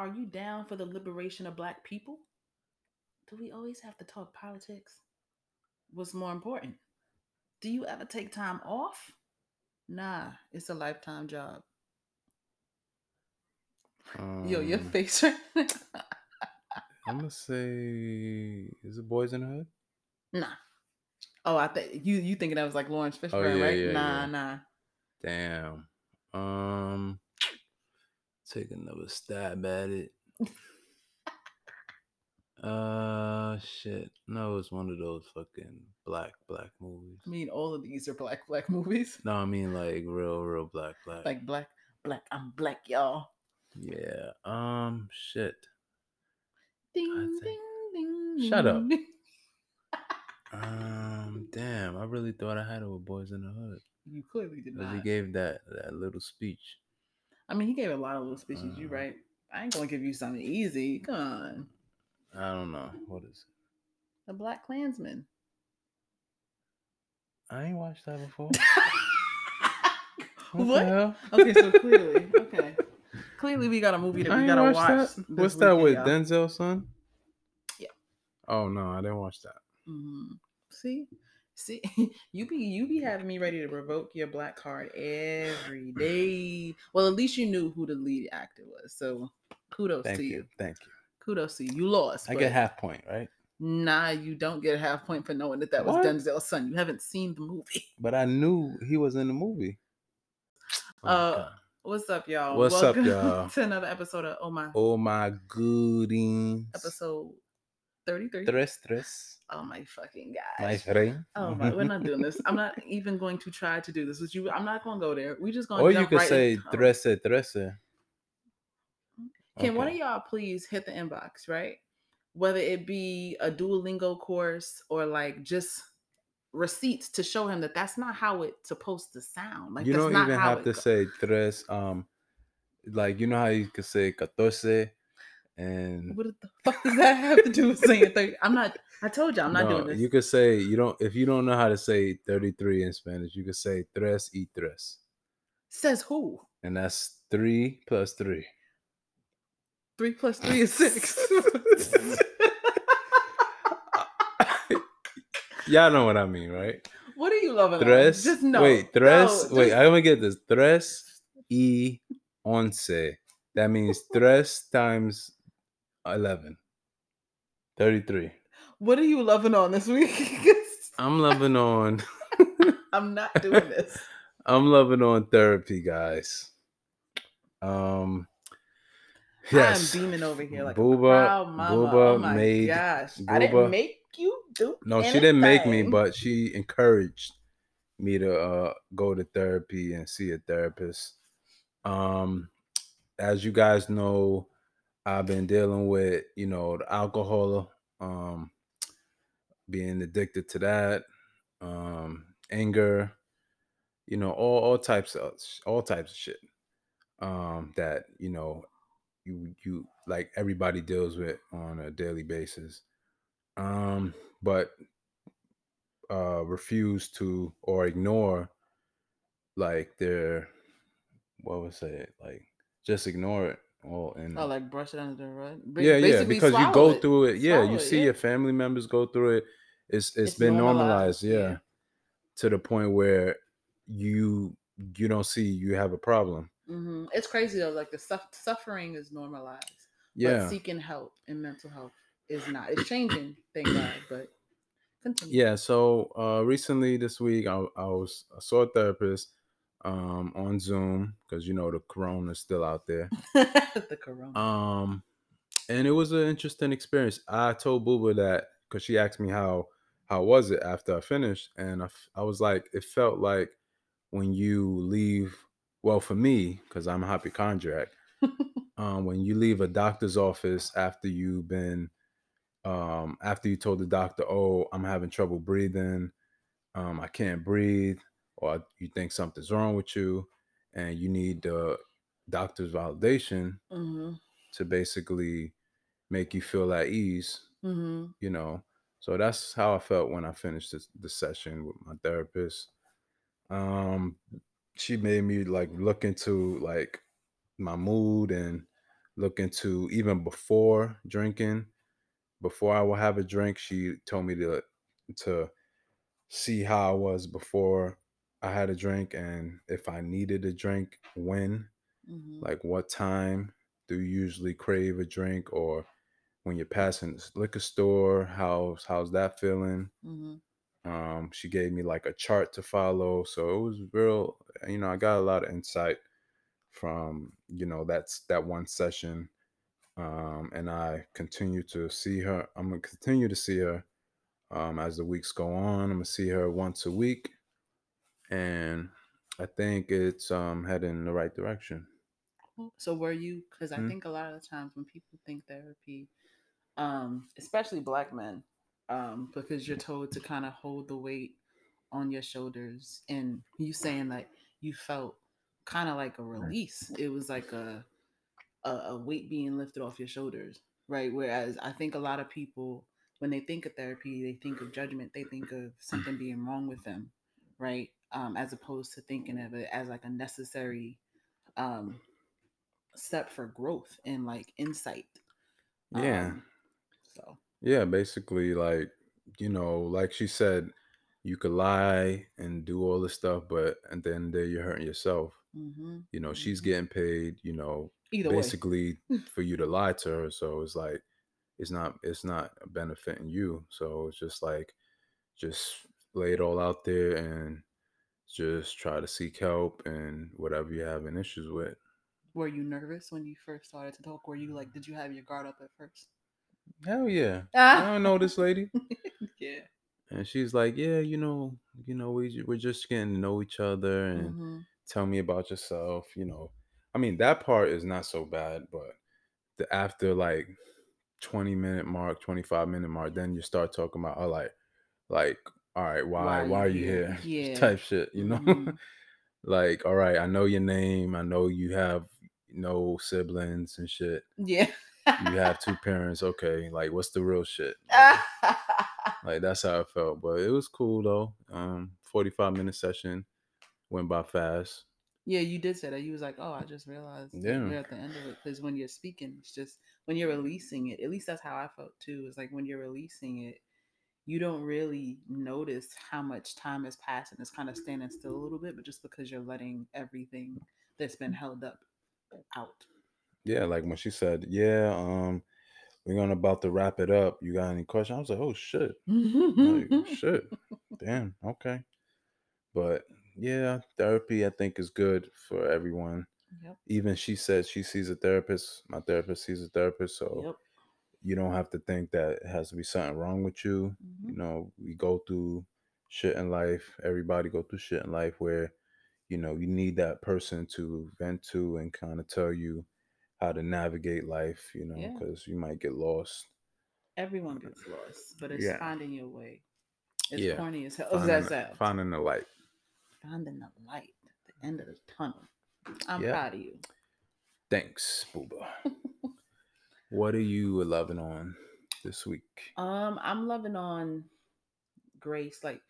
Are you down for the liberation of black people? Do we always have to talk politics? What's more important? Do you ever take time off? Nah, it's a lifetime job. Yo, your Um, face right I'm gonna say, is it Boyz n the Hood? Nah. Oh, I think you you thinking that was like Laurence Fishburne, yeah, right? yeah, nah, yeah. nah. Damn. Um, take another stab at it. uh, shit. No, it's one of those fucking black black movies. I mean, all of these are black black movies. No, I mean like real, real black black. Like black, black. I'm black, y'all. yeah. Um, shit. Ding, think- ding, ding. Shut up. Um, damn. I really thought I had it with Boyz n the Hood. You clearly did Because he gave that that little speech. I mean, he gave a lot of little speeches. you Uh, right. I ain't gonna give you something easy. Come on, I don't know what is. the BlacKkKlansman. I ain't watched that before. what? hell? Okay, so clearly, okay, clearly we got a movie that I we gotta watch. that. What's that with y'all. Denzel son? Yeah. Oh no, I didn't watch that. Mhm. See, see, you be you be having me ready to revoke your black card every day. Well, at least you knew who the lead actor was, so kudos Thank to you. you. Thank you. Kudos to you. You lost. I get half point, right? Nah, you don't get a half point for knowing that that was Denzel's son. You haven't seen the movie. But I knew he was in the movie. Oh Uh, What's up, y'all? What's up, Welcome y'all? To another episode of Oh My Oh my Goodens. episode thirty-three. Tres, tres. Oh my fucking god. gosh. friend. Oh my, we're not doing this. I'm not even going to try to do this with you. I'm not going to go there. We just going to. Or you could say in, trece, trece. Can one of Okay. y'all please hit the inbox, right? Whether it be a Duolingo course or like just receipts to show him that that's not how it's supposed to sound. Like you don't not even have to say tres. Um, like you know how you could say catorce, and What the fuck does that have to do with saying 30? I'm not. I told you I'm not No, doing this. You could say you don't if you don't know how to say 33 in Spanish, you could say tres y tres. Says who? And that's three plus three. Three plus three is six. Y'all know what I mean, right? what are you loving? Tres. Just no. Wait, tres. No, wait, just- I'm gonna get this. Tres y once. That means tres times 11. 33. What are you loving on this week? I'm loving on. I'm not doing this. I'm loving on therapy, guys. Um. Yes. I'm beaming over here like Booba- a proud mama. Booba oh my made- gosh. I didn't make you do No, she didn't make me, but she encouraged me to uh, go to therapy and see a therapist. Um, as you guys know, I've been dealing with you know the alcohol, um, being addicted to that, um, anger, you know, all all types of all types of shit um, that you know you you like everybody deals with on a daily basis um but uh refuse to or ignore like their what was it like just ignore it all and Oh, like brush it under the rug. Ba- yeah yeah because you go it. through it yeah Swallow you it, see yeah. your family members go through it it's it's It's been normalized, normalized, yeah, yeah. to the point where you you don't see you have a problem Mhm. It's crazy though. Like the suff- suffering is normalized. yeah But seeking help in mental health is not. It's changing, thank God. But continue. Yeah, so uh recently this week I, I was I saw a therapist um on Zoom because you know the corona is still out there. the corona. Um and it was an interesting experience. I told Booba that because she asked me how how was it after I finished, and I, I was like, it felt like when you leave. Well, for me, because I'm a hypochondriac, um, when you leave a doctor's office after you've been um, after you told the doctor, "Oh, I'm having trouble breathing, um, I can't breathe," or you think something's wrong with you, and you need the doctor's validation hmm to basically make you feel at ease, hmm you know. So that's how I felt when I finished this, the session with my therapist. Um, she made me like look into like my mood and look into even before drinking. Before I will have a drink, she told me to to see how I was before I had a drink and if I needed a drink, when, Mhm. like what time do you usually crave a drink or when you're passing liquor store, how's how's that feeling? Mhm. Um, she gave me like a chart to follow, so it was real. You know, I got a lot of insight from you know that's that one session, um, and I continue to see her. I'm gonna continue to see her um, as the weeks go on. I'm gonna see her once a week, and I think it's um, heading in the right direction. So were you? Because I Hmm? think a lot of the times when people think therapy, um, especially black men, um, because you're told to kind of hold the weight on your shoulders, and you saying that you felt kind of like a release. It was like a, a a weight being lifted off your shoulders, right? Whereas I think a lot of people, when they think of therapy, they think of judgment. They think of something being wrong with them, right? Um, as opposed to thinking of it as like a necessary um, step for growth and like insight. Yeah. Um, so Yeah, basically, like, you know, like she said, you could lie and do all this stuff, but and then there you're hurting yourself. mhm, You know, she's mhm. getting paid, you know, either basically for you to lie to her. So it's like it's not it's not benefiting you. So it's just like just lay it all out there and just try to seek help and whatever you're having issues with. were you nervous when you first started to talk? Were you like, did you have your guard up at first? Hell yeah. Ah. I don't know this lady. yeah. And she's like, "Yeah, you know, you know, we we're just getting to know each other and Mhm. tell me about yourself." You know, I mean, that part is not so bad, but the after like twenty minute mark, twenty five minute mark, then you start talking about, oh, like, like, all right, why, why, are you here? Yeah. Type shit, you know. Mhm. like, all right, I know your name, I know you have no siblings and shit. Yeah. You have two parents, okay. Like, what's the real shit? Like that's how I felt. But it was cool though. Um, 45 minute session went by fast. yeah, you did say that. You was like, oh, I just realized Yeah. we're at the end of it. Because when you're speaking, it's just when you're releasing it, at least that's how I felt too. It's like when you're releasing it, you don't really notice how much time has passed and it's kind of standing still a little bit, but just because you're letting everything that's been held up out. Yeah, like when she said, Yeah, um, we're gonna about to wrap it up. You got any questions? I was like, Oh shit. Like shit. Damn, okay. But yeah, therapy I think is good for everyone. Yep. Even she said she sees a therapist. My therapist sees a therapist, so Yep. You don't have to think that it has to be something wrong with you. You Mhm. know, we go through shit in life. Everybody go through shit in life where, you know, you need that person to vent to and kind of tell you how to navigate life, you know, Yeah. because you might get lost. Everyone gets lost, but it's Yeah. finding your way. It's Yeah. corny as hell. Finding, that the- sounds. finding the light. Finding the light at the end of the tunnel. I'm Yeah. proud of you. Thanks, Booba. what are you loving on this week? Um, I'm loving on grace, like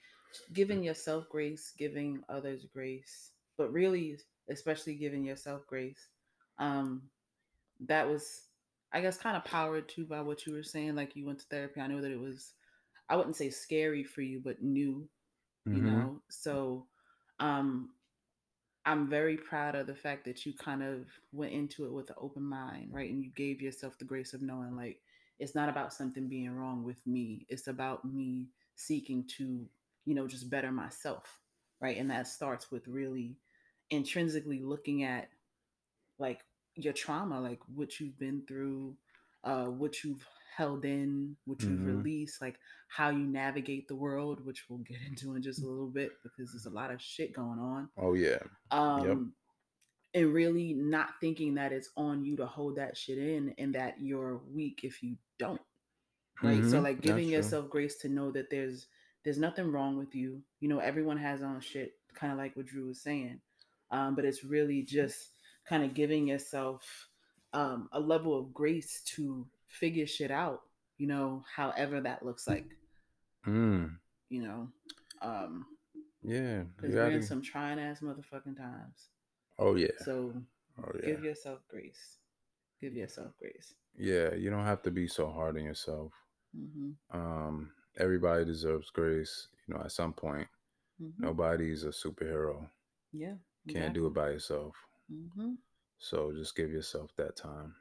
giving yourself grace, giving others grace, but really, especially giving yourself grace. Um, that was, I guess, kind of powered too by what you were saying. Like you went to therapy. I know that it was, I wouldn't say scary for you, but new. You Mhm. know, so um, I'm very proud of the fact that you kind of went into it with an open mind, right? And you gave yourself the grace of knowing, like, it's not about something being wrong with me. It's about me seeking to, you know, just better myself, right? And that starts with really intrinsically looking at, like, your trauma, like what you've been through, uh, what you've held in, what you've Mhm. released, like how you navigate the world, which we'll get into in just a little bit because there's a lot of shit going on Oh yeah. um and really not thinking that it's on you to hold that shit in and that you're weak if you don't right so Mhm. like giving yourself grace to know that there's there's nothing wrong with you you know everyone has on shit kind of like what drew was saying um but it's really just kind of giving yourself um a level of grace to figure shit out you know however that looks like Mm. you know um Yeah. because we're in some trying ass motherfucking times oh yeah. so Oh yeah. give yourself grace Give yourself grace. Yeah, you don't have to be so hard on yourself. hmm Um, everybody deserves grace. You know, at some point, hmm nobody's a superhero. Yeah. Can't do it by yourself. Mm-hmm. So just give yourself that time.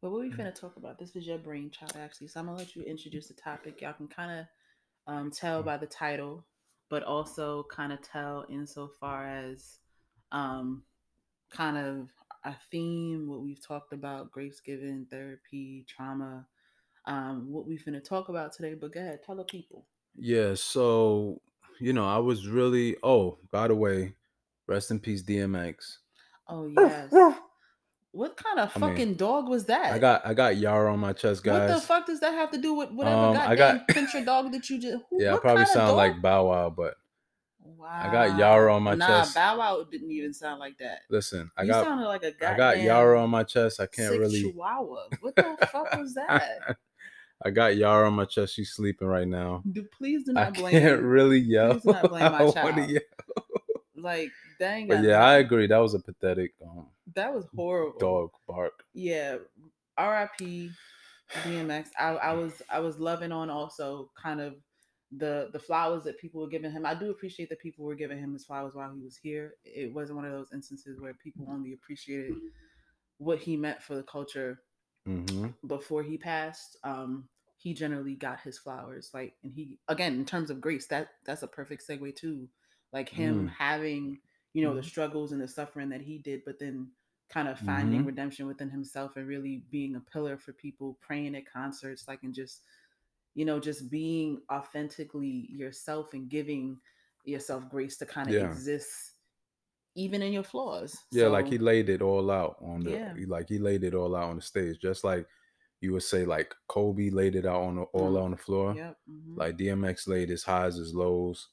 But what we Mhm. finna talk about? This is your brainchild, actually. So I'm gonna let you introduce the topic. Y'all can kind of um, tell by the title, but also kind of tell insofar as um, kind of a theme, what we've talked about, grace giving, therapy, trauma, um, what we finna talk about today. But go ahead, tell the people. Yeah, so you know, I was really oh, by the way, rest in peace DMX. Oh yes. What kind of I mean, fucking dog was that? I got I got Yara on my chest, guys. What the fuck does that have to do with whatever Um, I goddamn got- pincher dog that you just? Who, Yeah, I probably sound like Bow Wow, but Wow. I got Yara on my nah, chest. Bow Wow didn't even sound like that. listen, I you got sounded like a goddamn I got Yara on my chest. I can't really chihuahua. What the fuck was that? I got Yara on my chest. She's sleeping right now. Do, please do not I blame. can't really yell. Please do not blame my I child. yell. Like dang. But yeah, I agree. That was a pathetic um, That was horrible. dog bark. Yeah. R.I.P. DMX. I, I was I was loving on also kind of the the flowers that people were giving him. I do appreciate that people were giving him his flowers while he was here. It wasn't one of those instances where people only appreciated what he meant for the culture hmm before he passed. Um, he generally got his flowers. Like, and he again in terms of grace, that that's a perfect segue too. Like him Mm. having you know the Mhm. struggles and the suffering that he did, but then kind of finding Mhm. redemption within himself and really being a pillar for people, praying at concerts, like and just you know just being authentically yourself and giving yourself grace to kind of Yeah. exist even in your flaws. Yeah, like he laid it all out on the Yeah. like he laid it all out on the stage, just like you would say like Kobe laid it out on the, all Mhm. on the floor. Yep. mhm. Like DMX laid his highs, his lows.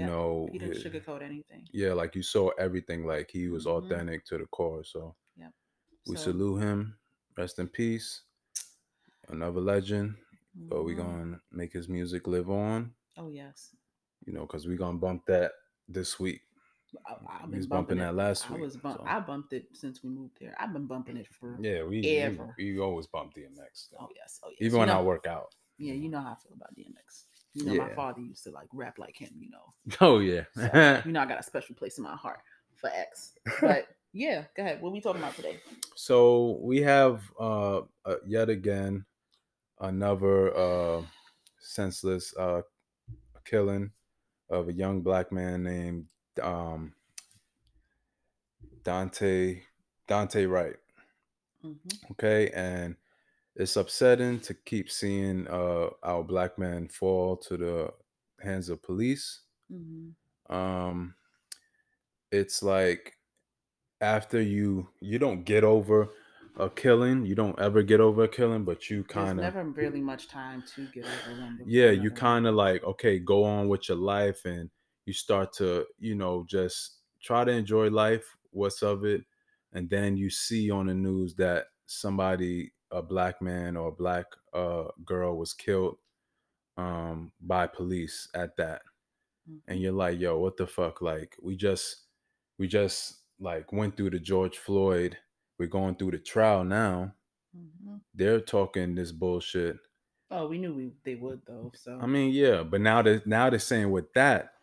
You know, he didn't sugarcoat anything. yeah, like you saw everything. Like he was Mhm. authentic to the core. So yeah we So, salute him. Rest in peace. Another legend. But we mhm. gonna make his music live on. Oh yes, You know, because we gonna bump that this week. I, I've been was bumping, bumping that last I week, was bump, so. I bumped it since we moved here. I've been bumping it for. Yeah, we we, Ever. we always bump DMX. though. Oh yes, oh yes. Even You when I work out. Yeah, you know how I feel about DMX. You know, my father used to like rap like him. You know, Oh yeah. so, you know, I got a special place in my heart for X. But yeah, go ahead. What we talking about today? so we have uh, uh yet again another uh senseless uh killing of a young black man named um Daunte Daunte Wright. hmm Okay, and it's upsetting to keep seeing uh our black men fall to the hands of police. hmm um it's like after you you don't get over a killing you don't ever get over a killing but you kind of never really much time to get over one. yeah you kind of like okay go on with your life and you start to you know just try to enjoy life what's of it and then you see on the news that somebody a black man or a black uh girl was killed um by police at that and Mhm. you're like, yo, what the fuck? Like, we just we just like went through the George Floyd. We're going through the trial now. Mhm. They're talking this bullshit. Oh, we knew we they would though. So I mean, yeah, but now that now they're saying with that,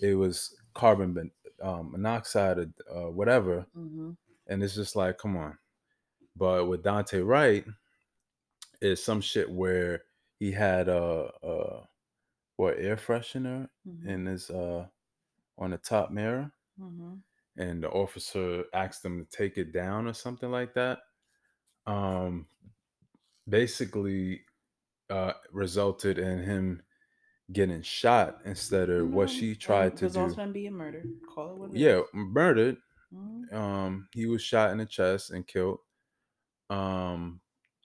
it was carbon um, monoxide or uh, whatever, hmm and it's just like, come on. But with Daunte Wright, is some shit where he had a, a what air freshener hmm in his uh on the top mirror. hmm and the officer asked them to take it down or something like that um basically uh resulted in him getting shot instead of what she tried to do Results in being murdered. Call it what it yeah is. murdered Mhm. um he was shot in the chest and killed um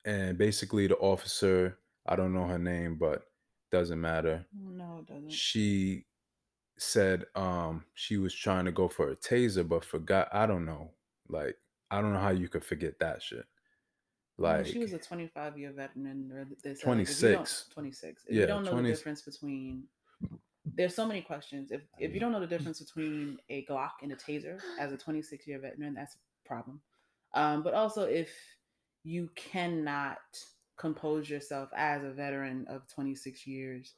and basically the officer i don't know her name but doesn't matter No, it doesn't. she said um she was trying to go for a taser but forgot i don't know like i don't know how you could forget that shit like she was a 25 year veteran. Or they said, like, if you don't- 26. 26. If Yeah, you don't know 20 the difference between, there's so many questions. If if you don't know the difference between a Glock and a taser as a 26 year veteran, that's a problem. Um, but also if you cannot compose yourself as a veteran of 26 years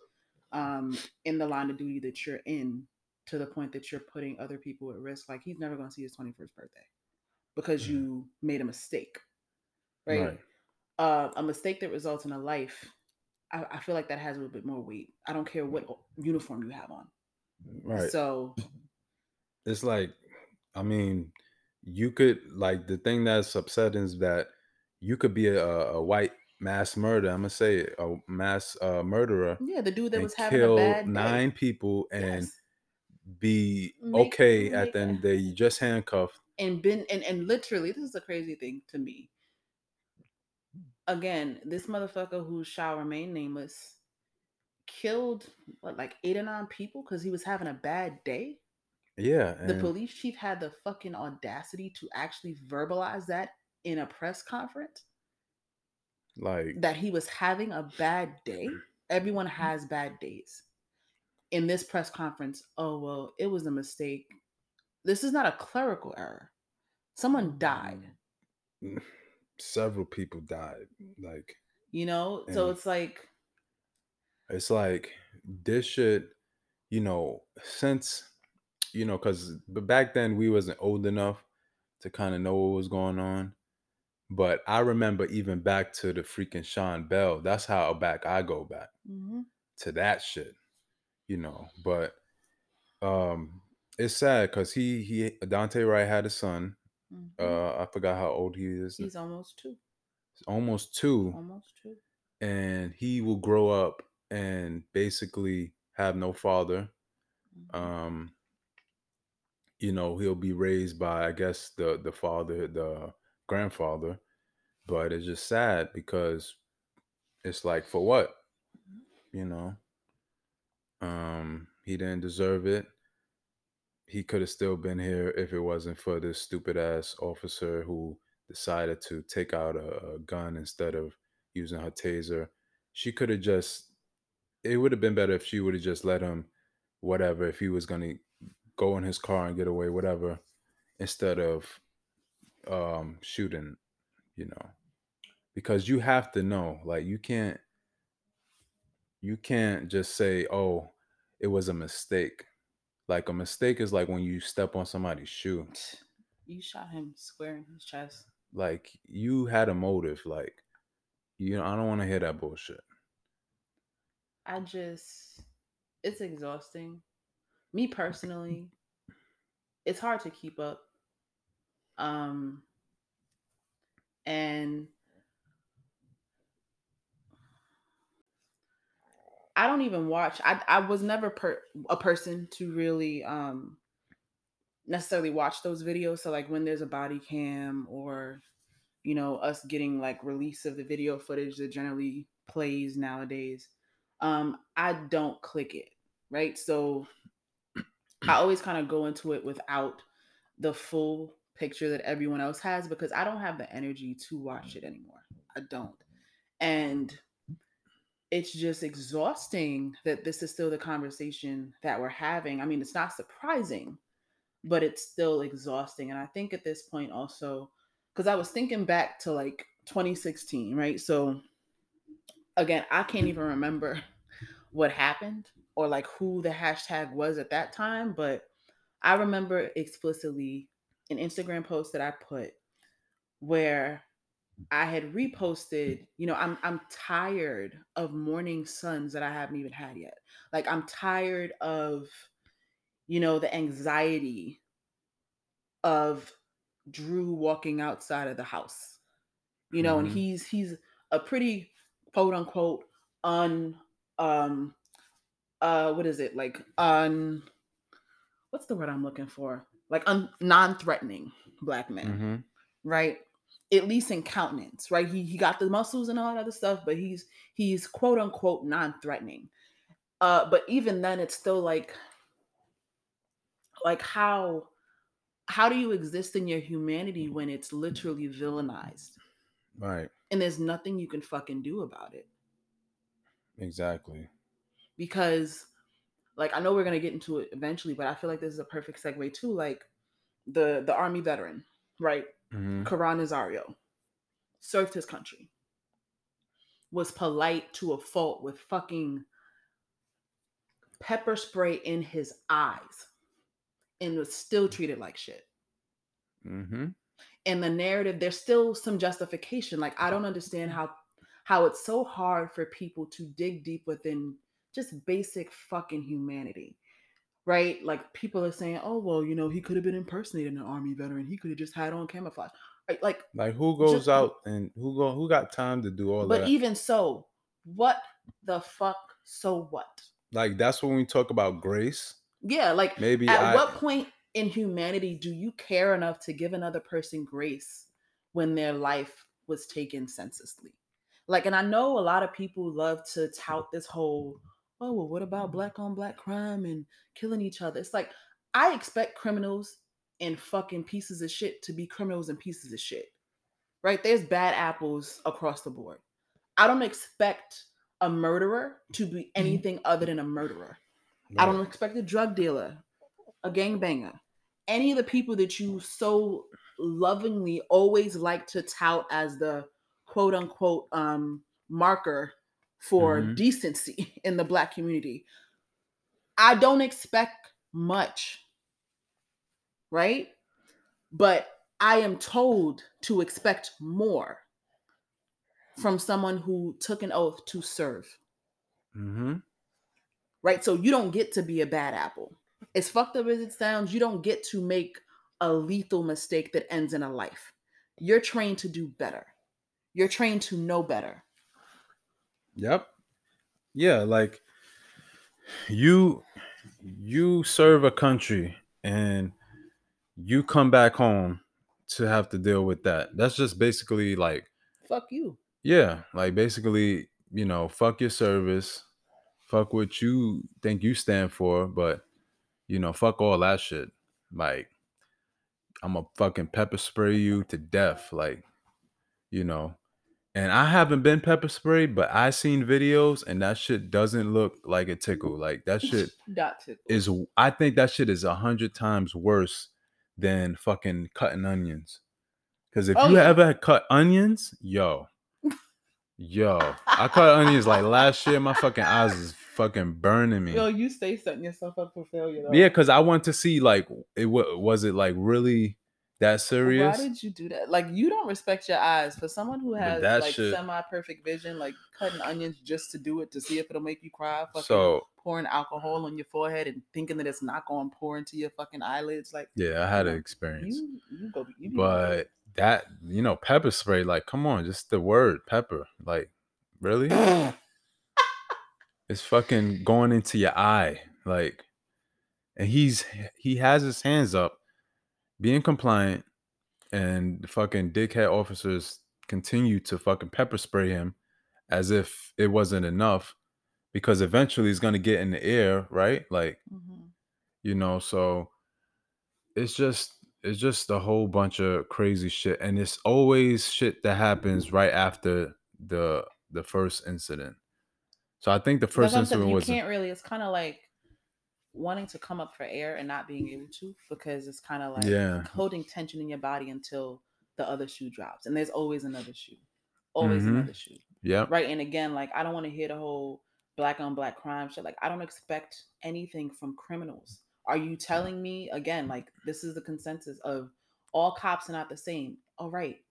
um, in the line of duty that you're in to the point that you're putting other people at risk, like he's never going to see his 21st birthday because Mm-hmm. you made a mistake, right? Right. Uh, a mistake that results in a life. I, I feel like that has a little bit more weight. I don't care what uniform you have on. Right. So it's like i mean you could like the thing that's upsetting is that you could be a, a white mass murder i'm gonna say it, a mass uh, murderer yeah, the dude that was having a bad day. nine people and Yes. be Make- okay make at the end a- of the day you just handcuffed and been and, and literally this is a crazy thing to me again this motherfucker who shall remain nameless killed what like eight or nine people because he was having a bad day yeah the police chief had the fucking audacity to actually verbalize that in a press conference like that he was having a bad day. Everyone mm-hmm. has bad days in this press conference. Oh well it was a mistake. This is not a clerical error. Someone died. Mm-hmm. Mm, several people died like you know? So it's like it's like this shit you know since you know because but back then we wasn't old enough to kind of know what was going on but i remember even back to the freaking sean bell that's how back i go back mhm. to that shit you know but um it's sad because he he daunte wright had a son Mhm. uh i forgot how old he is he's almost two almost two almost two and he will grow up and basically have no father Mhm. um you know he'll be raised by i guess the the father the grandfather but it's just sad because it's like for what? You know? Um he didn't deserve it. He could have still been here if it wasn't for this stupid ass officer who decided to take out a, a gun instead of using her taser. She could have just it would have been better if she would have just let him whatever if he was gonna go in his car and get away whatever instead of um shooting you know because you have to know like you can't you can't just say oh it was a mistake. Like a mistake is like when you step on somebody's shoe. You shot him square in his chest. Like you had a motive like you know i don't want to hear that bullshit. I just it's exhausting. Me personally it's hard to keep up. Um and I don't even watch. I I was never per, a person to really um necessarily watch those videos. So like when there's a body cam or you know us getting like release of the video footage that generally plays nowadays, um I don't click it, right? So I always kind of go into it without the full picture that everyone else has because I don't have the energy to watch mm. it anymore. I don't. And it's just exhausting that this is still the conversation that we're having. I mean, it's not surprising, but it's still exhausting. And I think at this point also, because I was thinking back to like 2016, right? So again, I can't even remember what happened or like who the hashtag was at that time, but I remember explicitly an Instagram post that I put where I had reposted, you know, I'm I'm tired of mourning sons that I haven't even had yet. Like I'm tired of, you know, the anxiety of Drew walking outside of the house. You know, and Mhm. he's he's a pretty quote unquote un um uh what is it? Like un what's the word I'm looking for? Like un non-threatening black man Mhm. right? At least in countenance, right? He he got the muscles and all that other stuff, but he's he's quote unquote non-threatening. Uh, but even then, it's still like like how how do you exist in your humanity when it's literally villainized right and there's nothing you can fucking do about it? exactly Because like I know we're gonna get into it eventually, but I feel like this is a perfect segue too. Like the the army veteran, right? Mhm. Caron Nazario, served his country, was polite to a fault with fucking pepper spray in his eyes and was still treated like shit. Mm-hmm. And the narrative, there's still some justification. Like I don't understand how how it's so hard for people to dig deep within just basic fucking humanity. Right? Like people are saying, oh well, you know, he could have been impersonating an army veteran. He could have just had on camouflage. Like Like who goes Just- out and who go who got time to do all but that? But even so, what the fuck? So what? like that's when we talk about grace. Yeah, like Maybe at I what point in humanity do you care enough to give another person grace when their life was taken senselessly? Like, and I know a lot of people love to tout this whole, oh, well, what about black on black crime and killing each other? It's like, I expect criminals and fucking pieces of shit to be criminals and pieces of shit, right? There's bad apples across the board. I don't expect a murderer to be anything other than a murderer. I don't expect a drug dealer, a gangbanger, any of the people that you so lovingly always like to tout as the quote unquote um, marker for Mhm. decency in the black community. I don't expect much, right? But I am told to expect more from someone who took an oath to serve Mm-hmm. right? So you don't get to be a bad apple. As fucked up as it sounds, you don't get to make a lethal mistake that ends in a life. You're trained to do better. You're trained to know better. Yep. Yeah, like you you serve a country and you come back home to have to deal with that. That's just basically like Fuck you. yeah, like basically, you know, fuck your service, fuck what you think you stand for, but you know, fuck all that shit. Like I'm a fucking pepper spray you to death, like you know. And I haven't been pepper sprayed, but I seen videos and that shit doesn't look like a tickle. Like that shit Dot to is I think that shit is a hundred times worse than fucking cutting onions. Cause if Oh, you yeah. ever cut onions, yo, yo, I cut onions like last year. My fucking eyes is fucking burning me. Yo, you stay setting yourself up for failure. Though. Yeah, cause I want to see like it wa- was it like really that serious? Why did you do that? Like you don't respect your eyes. For someone who has that like shit- semi-perfect vision, like cutting onions just to do it to see if it'll make you cry. Fucking So pouring alcohol on your forehead and thinking that it's not going to pour into your fucking eyelids. Like yeah, I had an experience. you, you go. You but that you know pepper spray like come on just the word pepper like really it's fucking going into your eye like and he's he has his hands up being compliant and the fucking dickhead officers continue to fucking pepper spray him as if it wasn't enough because eventually he's going to get in the air right like Mhm. you know so it's just it's just a whole bunch of crazy shit and it's always shit that happens right after the the first incident so i think the first incident you was can't really. It's kind of like wanting to come up for air and not being able to because it's kind of like Yeah. holding tension in your body until the other shoe drops, and there's always another shoe, always Mhm. another shoe, yeah right? And again, like I don't want to hear the whole black on black crime shit. Like I don't expect anything from criminals. Are you telling me again? Like this is the consensus of all cops are not the same. All right.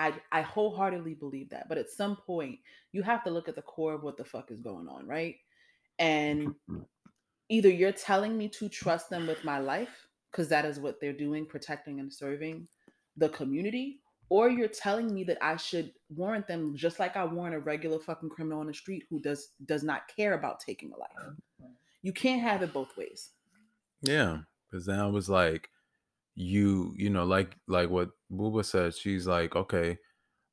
I, I wholeheartedly believe that. But at some point, you have to look at the core of what the fuck is going on, right? And either you're telling me to trust them with my life, because that is what they're doing, protecting and serving the community, or you're telling me that I should warrant them just like I warrant a regular fucking criminal on the street who does does not care about taking a life. You can't have it both ways. yeah because then i was like you you know like like what Booba said she's like okay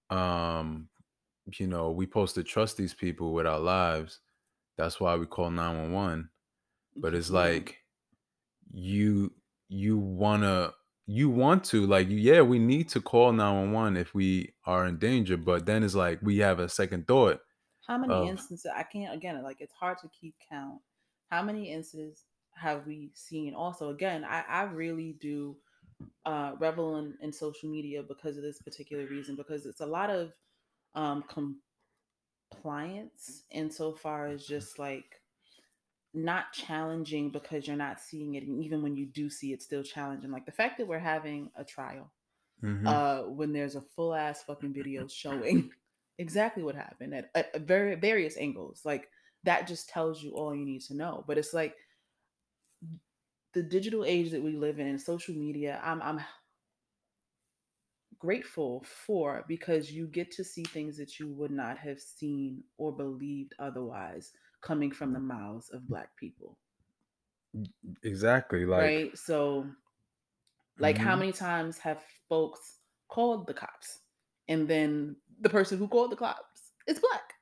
um you know we supposed to trust these people with our lives that's why we call 911 but it's like you you wanna you want to like yeah we need to call 911 if we are in danger but then it's like we have a second thought How many of- instances? I can't again. Like it's hard to keep count. How many instances have we seen? Also, again, I I really do uh, revel in, in social media because of this particular reason because it's a lot of um, compliance insofar as just like not challenging because you're not seeing it and even when you do see it still challenging like the fact that we're having a trial Mhm. uh when there's a full ass fucking video showing exactly what happened at, at very various angles like that just tells you all you need to know but it's like the digital age that we live in and social media i'm i'm grateful for because you get to see things that you would not have seen or believed otherwise coming from the mouths of black people exactly. Like, right so like how Mhm. many times have folks called the cops and then the person who called the cops is black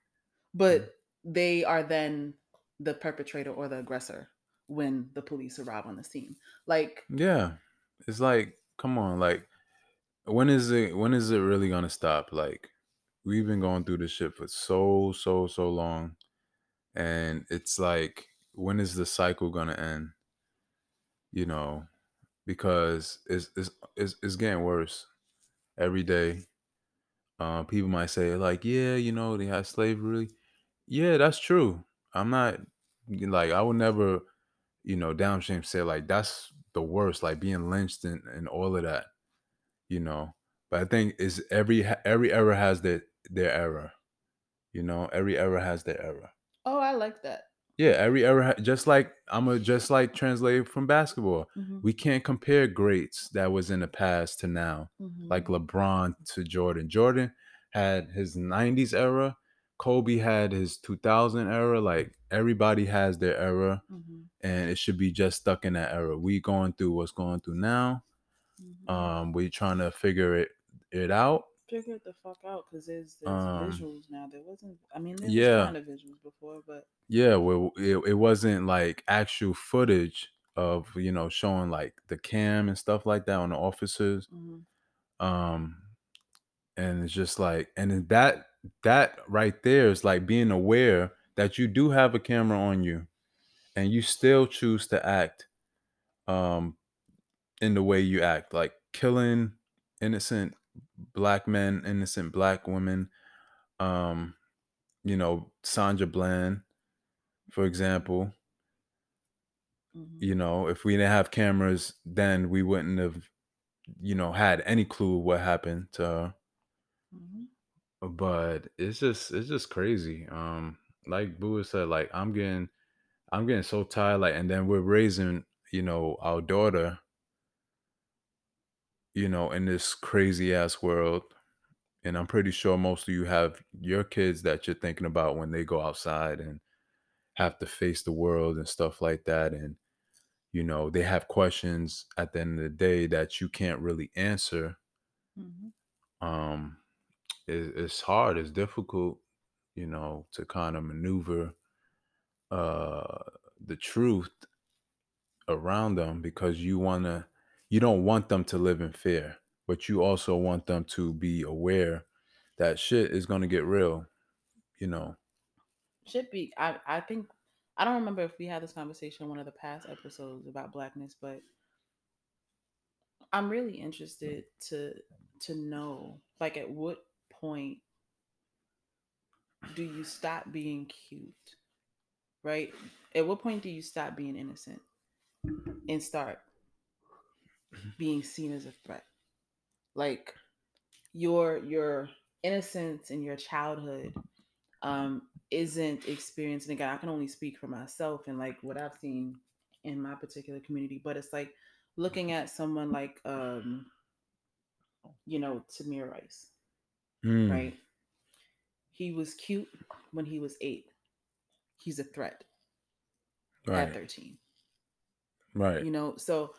but they are then the perpetrator or the aggressor when the police arrive on the scene like yeah, it's like, come on, like, when is it? When is it really gonna stop? Like, we've been going through this shit for so, so, so long, and it's like, when is the cycle gonna end? You know, because it's it's it's, it's getting worse every day. Uh, people might say like, yeah, you know, they had slavery. Yeah, that's true. I'm not like I would never, you know, down shame say like that's the worst, like being lynched and, and all of that, you know. But I think is every every era has their their error you know. Every era has their era. Oh i like that Yeah, every era just like I'm a just like translate from basketball. Mhm, We can't compare greats that was in the past to now. mhm, like LeBron to Jordan. Jordan had his 90s era, Kobe had his 2000 era. Like everybody has their era, mhm, and it should be just stuck in that era. We going through what's going through now. mhm. Um, we trying to figure it it out. Figure it the fuck out because there's there's Um, visuals now there wasn't i mean there yeah. was kind of visuals before but Yeah, well, it, it wasn't like actual footage of you know showing like the cam and stuff like that on the officers. mhm, um and it's just like and that that right there is like being aware that you do have a camera on you and you still choose to act um in the way you act like killing innocent black men innocent black women um you know sandra bland for example mhm. you know if we didn't have cameras then we wouldn't have you know had any clue what happened to her Mhm. but it's just it's just crazy um like Boo said like i'm getting i'm getting so tired like and then we're raising you know our daughter you know in this crazy ass world and i'm pretty sure most of you have your kids that you're thinking about when they go outside and have to face the world and stuff like that and you know they have questions at the end of the day that you can't really answer Mhm. um it, it's hard it's difficult you know to kind of maneuver uh the truth around them because you want to you don't want them to live in fear but you also want them to be aware that shit is going to get real you know? Should be i i think i don't remember if we had this conversation in one of the past episodes about blackness but i'm really interested to to know like at what point do you stop being cute right? At what point do you stop being innocent and start being seen as a threat. Like your your innocence and your childhood um isn't experienced. And again i can only speak for myself and like what i've seen in my particular community but it's like looking at someone like um you know tamir rice Mm, right? He was cute when he was eight. He's a threat at right. 13 right. You know so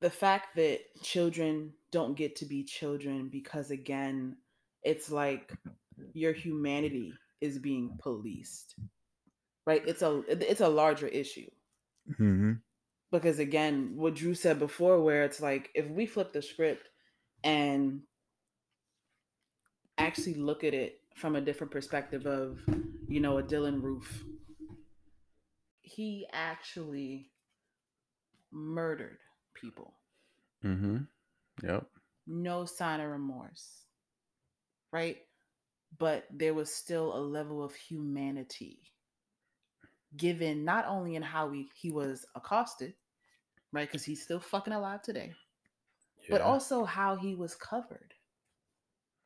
the fact that children don't get to be children because again it's like your humanity is being policed right? It's a it's a larger issue. Hmm because again what drew said before where it's like if we flip the script and actually look at it from a different perspective of you know a dylan roof he actually murdered people Mm-hmm. Yep. No sign of remorse. Right? But there was still a level of humanity given not only in how he, he was accosted, right? Because he's still fucking alive today, but also how he was covered,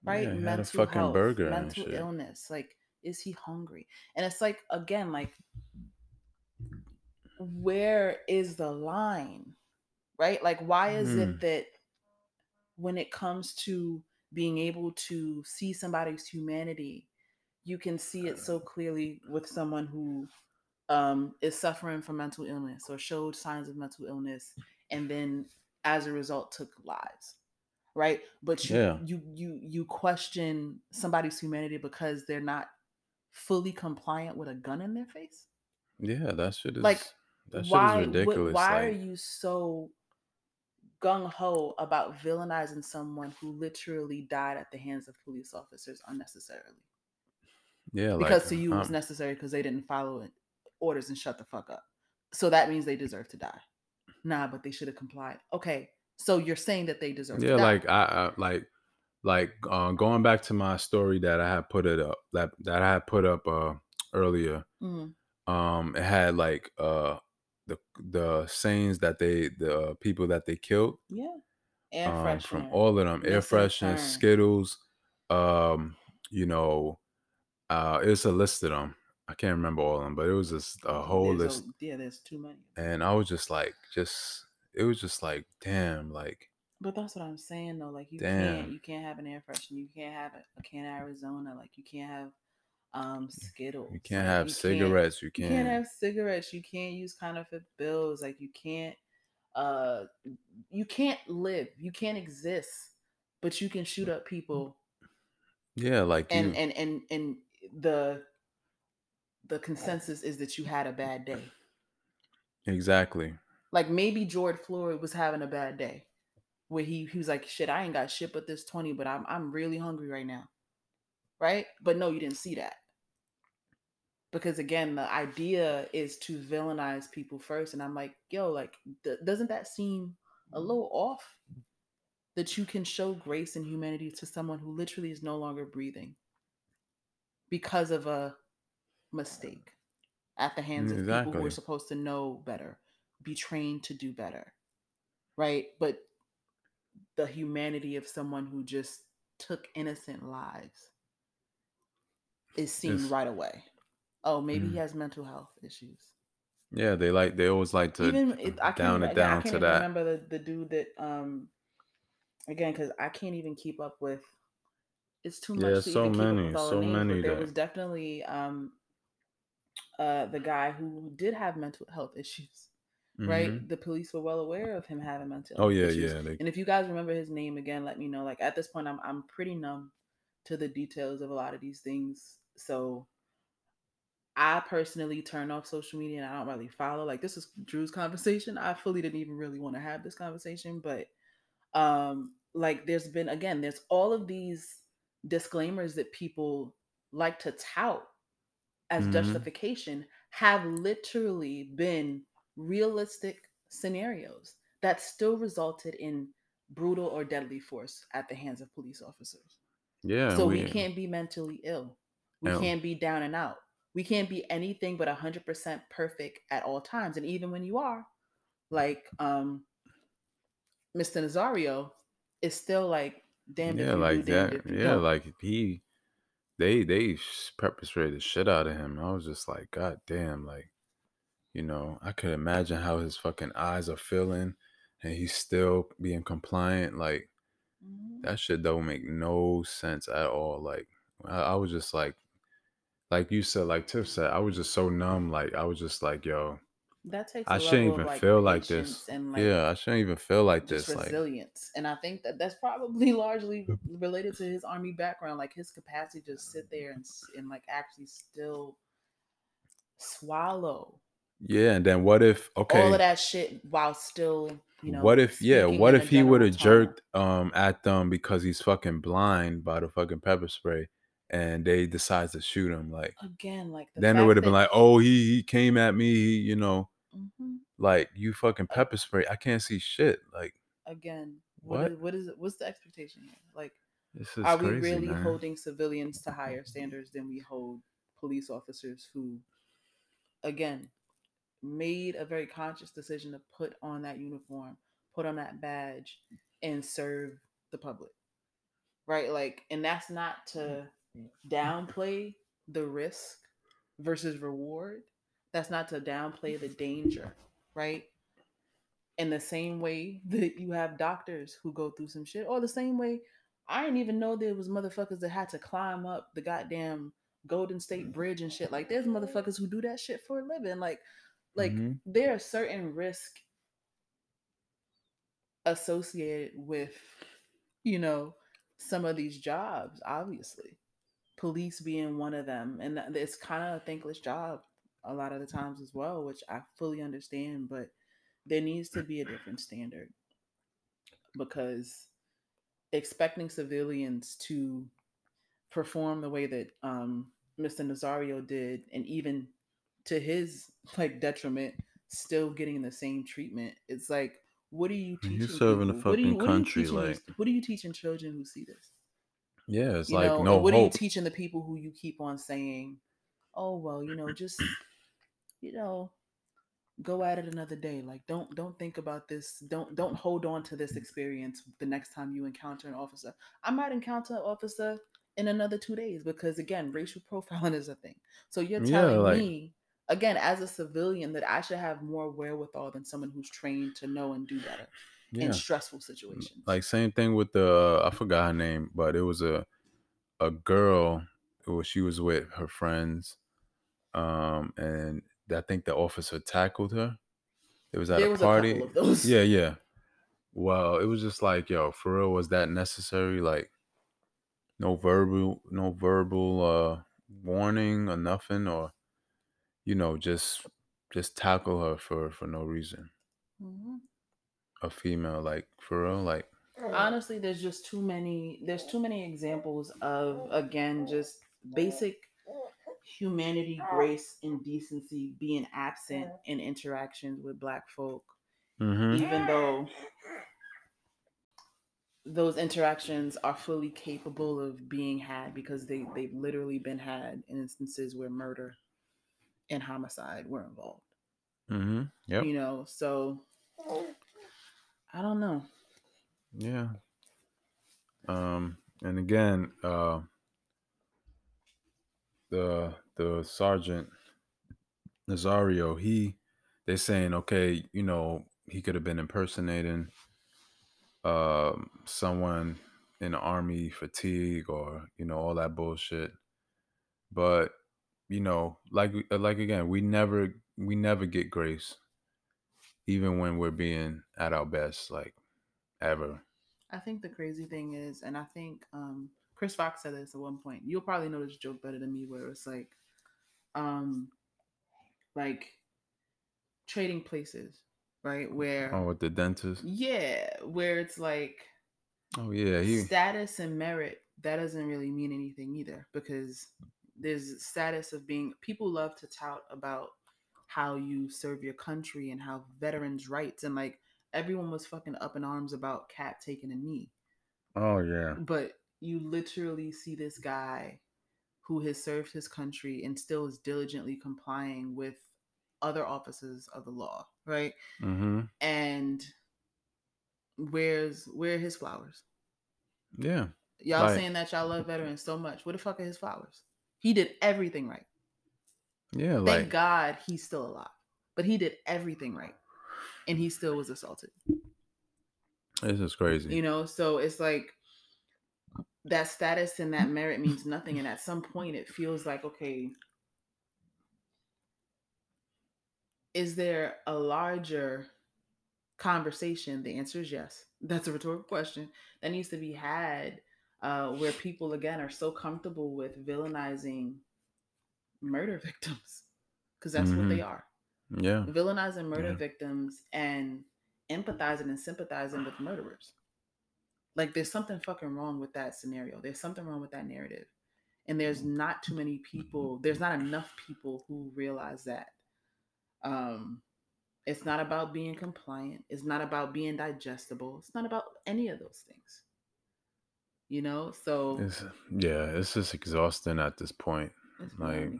right? Yeah, mental fucking health, mental illness. Like, is he hungry? And it's like, again, like, where is the line, right? Like, why is Hmm. it that when it comes to being able to see somebody's humanity, you can see it so clearly with someone who um, is suffering from mental illness or showed signs of mental illness, and then as a result took lives, right? But you Yeah. you you you question somebody's humanity because they're not fully compliant with a gun in their face. Yeah, that shit is Like, that shit why is ridiculous. why are you so gung ho about villainizing someone who literally died at the hands of police officers unnecessarily? yeah, because like, to you it was um, necessary because they didn't follow it, orders and shut the fuck up. So that means they deserve to die. Nah, but they should have complied. Okay, so you're saying that they deserve yeah, to die. like I, I like like uh, going back to my story that I had put it up that that I had put up uh earlier. Mhm. Um, it had like uh the the sayings that they the people that they killed yeah, air um, from all of them air fresheners. Skittles, um, you know, uh, it's a list of them. I can't remember all of them, but it was just a whole There's list, yeah, there's too many. and I was just like, just it was just like, damn, like, But that's what I'm saying though. Like you can't you can't have an air freshener. You can't have a, a can of Arizona. Like you can't have um Skittles. you can't have you cigarettes, you you can't, You can't have cigarettes. You can't use counterfeit bills. Like you can't uh you can't live. You can't exist. But you can shoot up people yeah, like and you, and and and the the consensus is that you had a bad day. exactly, Like maybe George Floyd was having a bad day where he, he was like, shit, I ain't got shit but this 20, but I'm I'm really hungry right now. Right? But no, you didn't see that. Because again, the idea is to villainize people first. And I'm like, yo, like, th- doesn't that seem a mm-hmm. little off? That you can show grace and humanity to someone who literally is no longer breathing because of a mistake at the hands of people who are supposed to know better, be trained to do better. Right? But the humanity of someone who just took innocent lives is seen Yes. right away. Oh, maybe he Mm. has mental health issues. yeah, they like they always like to even it, I can't down it again, I down can't to that. remember the, the dude that um again because I can't even keep up with it's too Yeah, much to so even keep up many, so names, many there that- was definitely um uh the guy who did have mental health issues. Right, Mhm. the police were well aware of him having mental. Oh yeah, issues. yeah. They, And if you guys remember his name again, let me know. Like at this point, I'm I'm pretty numb to the details of a lot of these things. So I personally turn off social media and I don't really follow. Like this is Drew's conversation. I fully didn't even really want to have this conversation, but um like there's been again, there's all of these disclaimers that people like to tout as Mhm. justification have literally been realistic scenarios that still resulted in brutal or deadly force at the hands of police officers. yeah. so we, can't be mentally ill. We No. can't be down and out. We can't be anything but 100% perfect at all times. And even when you are, like um Mr. Nazario is still like damned if Yeah, like do, that. Yeah, don't. like he, they they perpetrated the shit out of him. I was just like, God damn, like, you know, I could imagine how his fucking eyes are feeling, and he's still being compliant. Like Mhm. that shit don't make no sense at all. Like I, I was just like, like you said, like Tiff said, I was just so numb. Like I was just like, yo, That takes I shouldn't even of like feel like this. and like yeah, I shouldn't even feel like this. Like resilience. And I think that that's probably largely related to his army background, like his capacity to just sit there and and like actually still swallow yeah, and then what if okay? all of that shit while still, you know. what if yeah what if he would have jerked um at them because he's fucking blind by the fucking pepper spray and they decides to shoot him like again? Like the then it would have been like oh he he came at me you know Mhm. like you fucking pepper spray i can't see shit like again, What? what is, what is what's the expectation here? Like, This is are we really man. holding civilians to higher standards than we hold police officers who, again, made a very conscious decision to put on that uniform, put on that badge, and serve the public? Right? Like, and that's not to downplay the risk versus reward. That's not to downplay the danger, right? In the same way that you have doctors who go through some shit, or the same way I didn't even know there was motherfuckers that had to climb up the goddamn Golden State Bridge and shit. Like there's motherfuckers who do that shit for a living. Like, like Mhm. there are certain risk associated with, you know, some of these jobs. Obviously, police being one of them, and it's kind of a thankless job a lot of the times as well, which I fully understand. But there needs to be a different standard because expecting civilians to perform the way that um, Mr. Nazario did, and even to his like detriment, still getting the same treatment. It's like, what are you teaching? you're serving the people? What you- fucking what you country, teaching these- like- what are you teaching children who see this? Yeah, it's You like know, no and what are you teaching the people who you keep on saying, "Oh well, you know, just you know, go at it another day." Like, don't don't think about this. Don't don't hold on to this experience the next time you encounter an officer. I might encounter an officer in another two days because again, racial profiling is a thing. So you're Yeah, telling like- me again as a civilian that I should have more wherewithal than someone who's trained to know and do better yeah. in stressful situations. Like same thing with the I forgot her name, but it was a a girl who she was with her friends, um, and I think the officer tackled her. It was at there a was party. a. Yeah, yeah. Well, it was just like, yo, for real, was that necessary? Like, no verbal, no verbal uh warning or nothing, or you know, just just tackle her for for no reason. Mhm. A female, like for real, like honestly there's just too many there's too many examples of again just basic humanity grace and decency being absent in interactions with black folk hmm even though those interactions are fully capable of being had because they they've literally been had in instances where murder and homicide were involved mm-hmm. Yep. you know so i don't know Yeah. Um, and again, uh, the the sergeant Nazario, he they're saying, okay, you know, he could have been impersonating um someone in the army fatigue or you know all that bullshit. But you know, like like again, we never we never get grace, even when we're being at our best, like ever. I think the crazy thing is, and I think um, Chris Fox said this at one point. You'll probably know this joke better than me, where it's like, um, like trading places, right? Where Oh, with the dentist. yeah, where it's like Oh yeah, he. status and merit. That doesn't really mean anything either, because there's status of being. People love to tout about how you serve your country and how veterans' rights and like everyone was fucking up in arms about Kaep taking a knee Oh yeah. but you literally see this guy who has served his country and still is diligently complying with other officers of the law, right? Mm-hmm. And where's where are his flowers? Yeah. Y'all Right. saying that y'all love veterans so much. Where the fuck are his flowers? He did everything right. Yeah. Thank Like. God he's still alive. But he did everything right. And he still was assaulted. This is crazy. you know so it's like that status and that merit means nothing and at some point it feels like okay is there a larger conversation the answer is yes that's a rhetorical question that needs to be had uh, where people again are so comfortable with villainizing murder victims because that's what they Mhm. are Yeah. villainizing murder Yeah. victims and empathizing and sympathizing with murderers. Like there's something fucking wrong with that scenario. There's something wrong with that narrative. And there's not too many people, there's not enough people who realize that. Um It's not about being compliant. It's not about being digestible. It's not about any of those things. You know, so It's yeah, it's just exhausting at this point. Like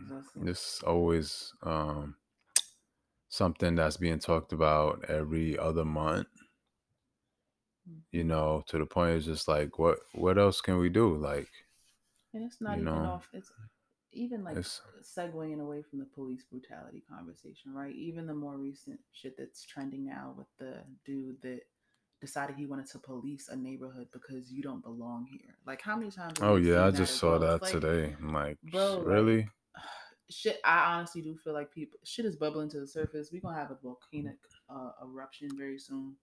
it's always um something that's being talked about every other month. You Mhm. know, to the point it's just like what what else can we do? Like And it's not you even know, off. It's even like it's segueing away from the police brutality conversation, right? Even the more recent shit that's trending now with the dude that decided he wanted to police a neighborhood because you don't belong here. Like, how many times? have oh yeah, I just saw well? That like, today. I'm like, bro, like, really? shit. I honestly do feel like people shit is bubbling to the surface. We're gonna have a volcanic uh, eruption very soon.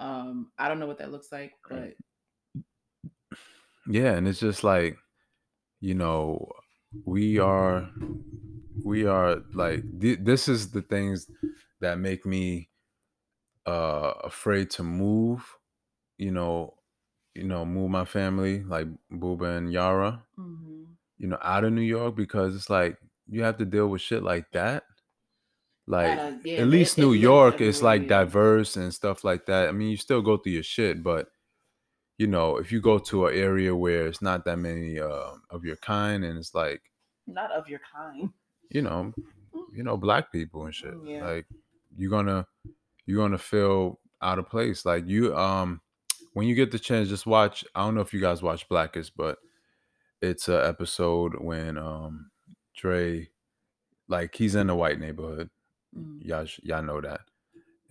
Um, I don't know what that looks like, but Yeah, and it's just like, you know, we are we are like th- this is the things that make me uh afraid to move, you know, you know, move my family like Booba and Yara, mhm. you know, out of New York because it's like you have to deal with shit like that. Like At a- yeah, at least New York is like diverse and stuff like that. I mean, you still go through your shit, but you know, if you go to an area where it's not that many uh, of your kind, and it's like, not of your kind. you know, you know, black people and shit, Yeah. like you're gonna you're gonna feel out of place. Like you, um, when you get the chance, just watch. I don't know if you guys watch Black-ish, but it's a episode when um Dre, like he's in a white neighborhood. Mm. Y'all, y'all know that,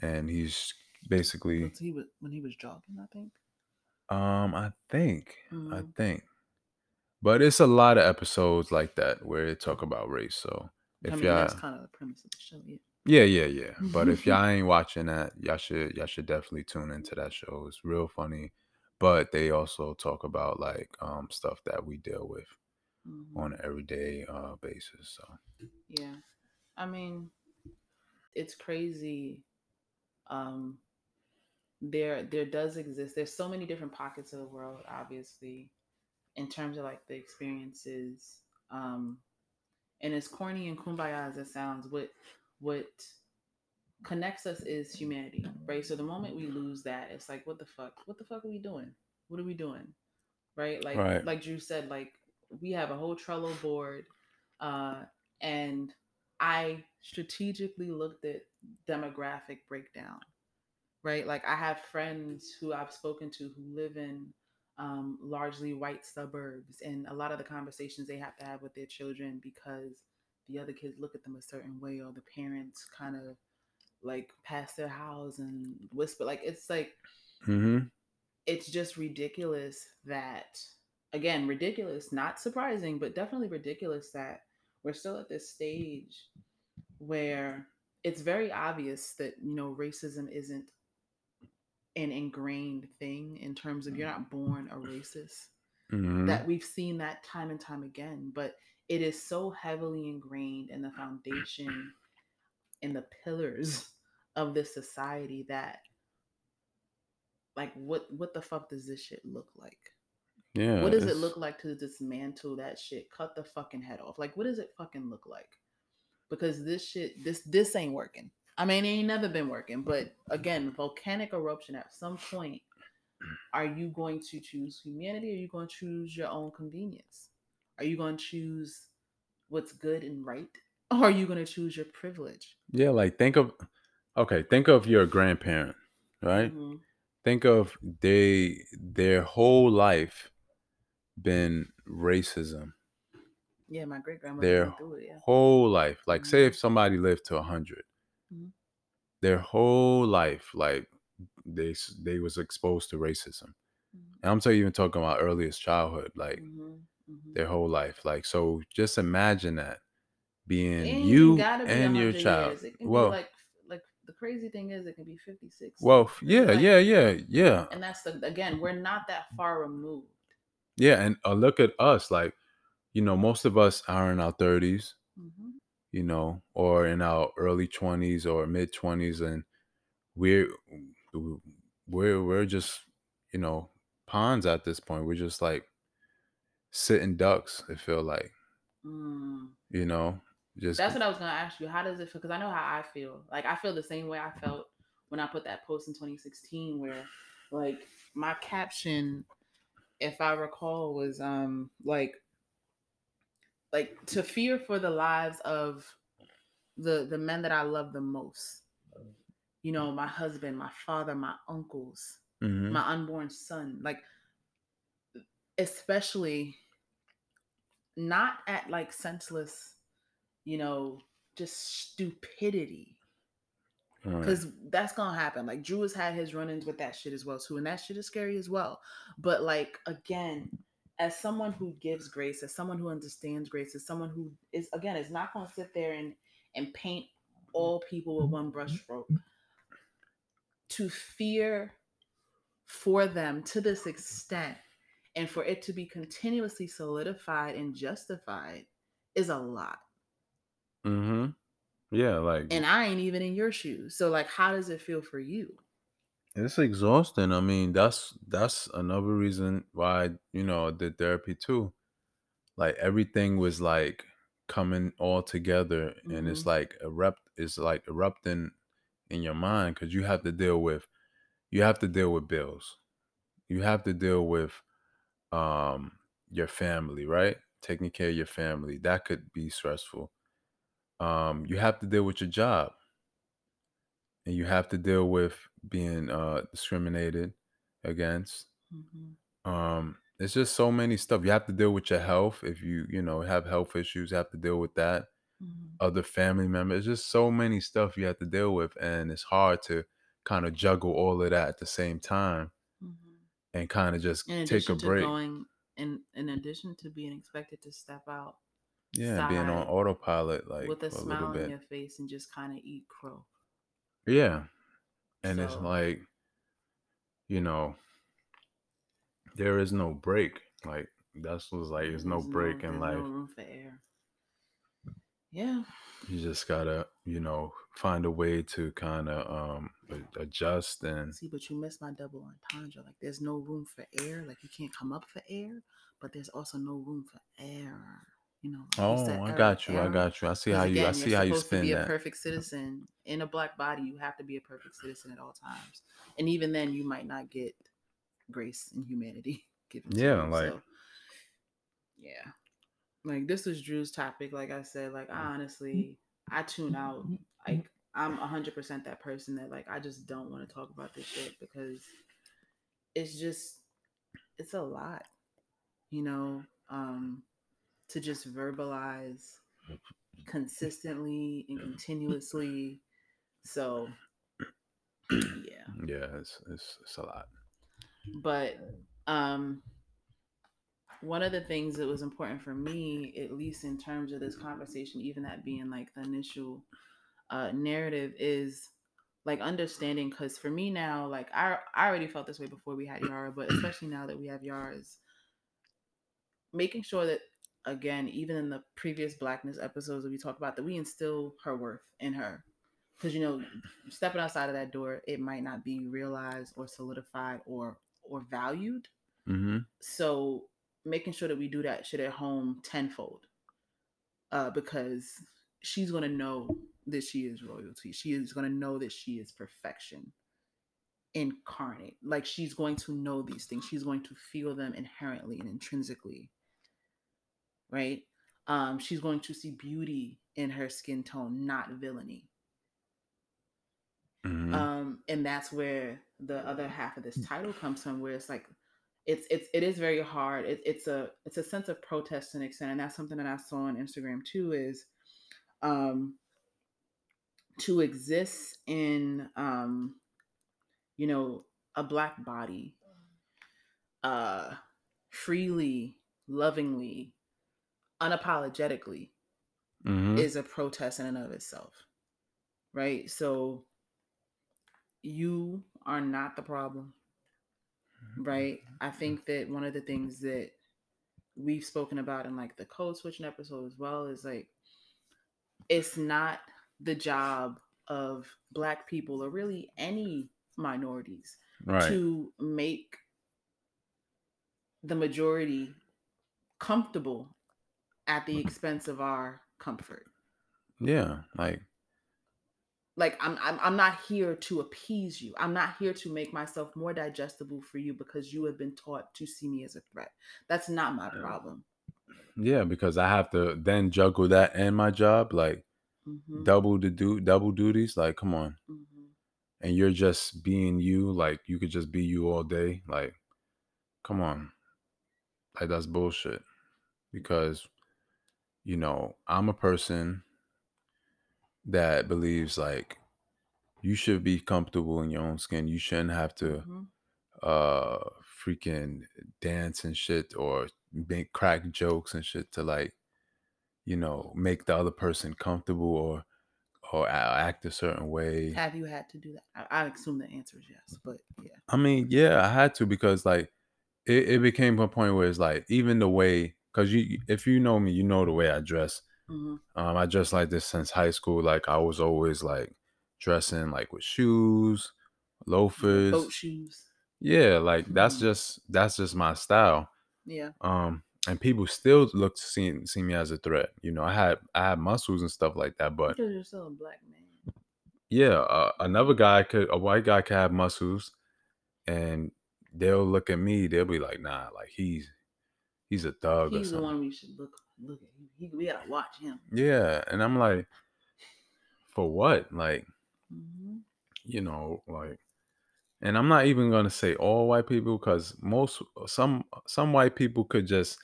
and he's basically, Because he was when he was jogging, I think. um, I think, I Mhm. think, but it's a lot of episodes like that where they talk about race. So I if mean, y'all, that's kind of the premise of the show. Yeah. Yeah, yeah, yeah. But if y'all ain't watching that, y'all should, y'all should definitely tune into that show. It's real funny, but they also talk about like um stuff that we deal with Mhm. on an everyday uh basis. So Yeah. I mean, it's crazy. Um, there there does exist. There's so many different pockets of the world, obviously, in terms of like the experiences. Um, and as corny and kumbaya as it sounds, what what connects us is humanity, right? So the moment we lose that, it's like, what the fuck? What the fuck are we doing? What are we doing? Right? Like Right. like Drew said, like we have a whole Trello board, uh, and I strategically looked at demographic breakdown, right? Like I have friends who I've spoken to who live in um, largely white suburbs, and a lot of the conversations they have to have with their children because the other kids look at them a certain way, or the parents kind of like pass their house and whisper. Like it's like hmm it's just ridiculous that again ridiculous not surprising but definitely ridiculous that we're still at this stage where it's very obvious that you know racism isn't an ingrained thing in terms of you're not born a racist hmm that we've seen that time and time again but it is so heavily ingrained in the foundation in the pillars of this society that like what what the fuck does this shit look like? Yeah. what does it look like to dismantle that shit? Cut the fucking head off. Like what does it fucking look like? Because this shit this this ain't working. I mean it ain't never been working but again volcanic eruption at some point are you going to choose humanity? Or are you going to choose your own convenience are you going to choose what's good and right or are you going to choose your privilege Yeah, like think of okay, think of your grandparent, right? Mhm. Think of they their whole life been racism. yeah my great grandmother Their through it yeah whole life. Like say Mhm. if somebody lived to 100. Mhm. Their whole life like they they was exposed to racism. Mhm. And I'm talking even talking about earliest childhood, like Mhm. Mhm. their whole life. Like so just imagine that being ain't you be and your child. years. It can Well, like like the crazy thing is it can be 56. well, yeah, like- yeah, yeah, yeah. And that's the again, we're not that far removed. Yeah, and uh, look at us. Like, you know, most of us are in our thirties, Mhm. you know, or in our early twenties or mid twenties, and we're we're we're just, you know, pawns at this point. We're just like sitting ducks. It feel like, Mm. you know, just That's what I was gonna ask you. How does it feel? Because I know how I feel. Like I feel the same way I felt when I put that post in 2016, where like my caption, if I recall, was um like like to fear for the lives of the the men that I love the most. You know, my husband, my father, my uncles, Mhm. my unborn son. Like especially not at like senseless, you know, just stupidity. Right. Because that's gonna happen. Like Drew has had his run-ins with that shit as well too, and that shit is scary as well. But like again, as someone who gives grace, as someone who understands grace, as someone who is again is not gonna sit there and and paint all people with one brushstroke. To fear for them to this extent and for it to be continuously solidified and justified is a lot. Mm-hmm. Yeah, like And I ain't even in your shoes. So like how does it feel for you? it's exhausting. I mean, that's that's another reason why you know I did therapy too. Like everything was like coming all together, and it's Mhm. like erupt. It's like erupting in your mind because you have to deal with you have to deal with bills. You have to deal with um your family, right? Taking care of your family. That could be stressful. Um, you have to deal with your job. and you have to deal with being uh discriminated against Mhm. um it's just so many stuff you have to deal with your health if you you know have health issues you have to deal with that Mhm. other family members it's just so many stuff you have to deal with and it's hard to kind of juggle all of that at the same time. And kind of just take a break going in in addition to being expected to step out yeah being on autopilot like with a a smile on your face and just kind of eat crow. yeah and it's like you know there is no break like that's was like there's no there's break no in there's life no room for air. Yeah. you just gotta you know find a way to kind of um a- adjust and See, but you missed my double entendre. Like, there's no room for air. Like, you can't come up for air, but there's also no room for error. You know, like oh i error, got you i got you i see how you i see how you supposed to spin be a perfect citizen in a black body. You have to be a perfect citizen at all times, and even then, you might not get grace and humanity given Yeah, you. like- so, yeah, like this was Drew's topic. Like I said, like I honestly, I tune out. Like I'm hundred percent that person that like I just don't want to talk about this shit because it's just it's a lot, you know, um, to just verbalize consistently and continuously. So yeah. yeah it's it's, it's a lot But um one of the things that was important for me, at least in terms of this conversation, even that being like the initial uh narrative, is like understanding because for me now, like I I already felt this way before we had Yara, but especially now that we have Yara's, making sure that again, even in the previous blackness episodes that we talked about, that we instill her worth in her. Because you know, stepping outside of that door, it might not be realized or solidified or or valued. mm-hmm So making sure that we do that shit at home tenfold. Uh, because she's gonna know that she is royalty. She is gonna know that she is perfection incarnate. Like she's going to know these things. She's going to feel them inherently and intrinsically. Right? Um, she's going to see beauty in her skin tone, not villainy. mm-hmm um and that's where the other half of this title comes from where it's like it's it's it is very hard. It, it's a it's a sense of protest to an extent and that's something that i saw on instagram too is um to exist in um you know a black body uh freely lovingly unapologetically mm-hmm. is a protest in and of itself right? So you are not the problem right? Mm-hmm. I think that one of the things that we've spoken about in like the code switching episode as well is like it's not the job of black people or really any minorities right. to make the majority comfortable at the mm-hmm. expense of our comfort. Yeah, like like I'm, I'm i'm not here to appease you i'm not here to make myself more digestible for you because you have been taught to see me as a threat that's not my problem yeah, because I have to then juggle that and my job, like Mhm, double the do double duties. Like, come on. mhm. And you're just being you, like you could just be you all day. Like, come on. Like that's bullshit. Because, you know, I'm a person that believes like you should be comfortable in your own skin. You shouldn't have to Mhm. uh freaking dance and shit or make crack jokes and shit to like you know make the other person comfortable or or act a certain way. Have you had to do that? I, I assume the answer is yes but yeah. I mean yeah i had to because like it, it became a point where it's like even the way because you if you know me you know the way i dress hmm um i dress like this since high school like i was always like dressing like with shoes loafers. boat shoes. Yeah like that's Mhm. just that's just my style. Yeah. Um and people still look to see see me as a threat you know i had i had muscles and stuff like that but because you're still a black man. Yeah uh, another guy could a white guy could have muscles and they'll look at me they'll be like nah like he's he's a thug or he's the one we should look look at he, he, we gotta watch him. Yeah and i'm like for what? Like hmm you know like and i'm not even gonna say all white people because most some some white people could just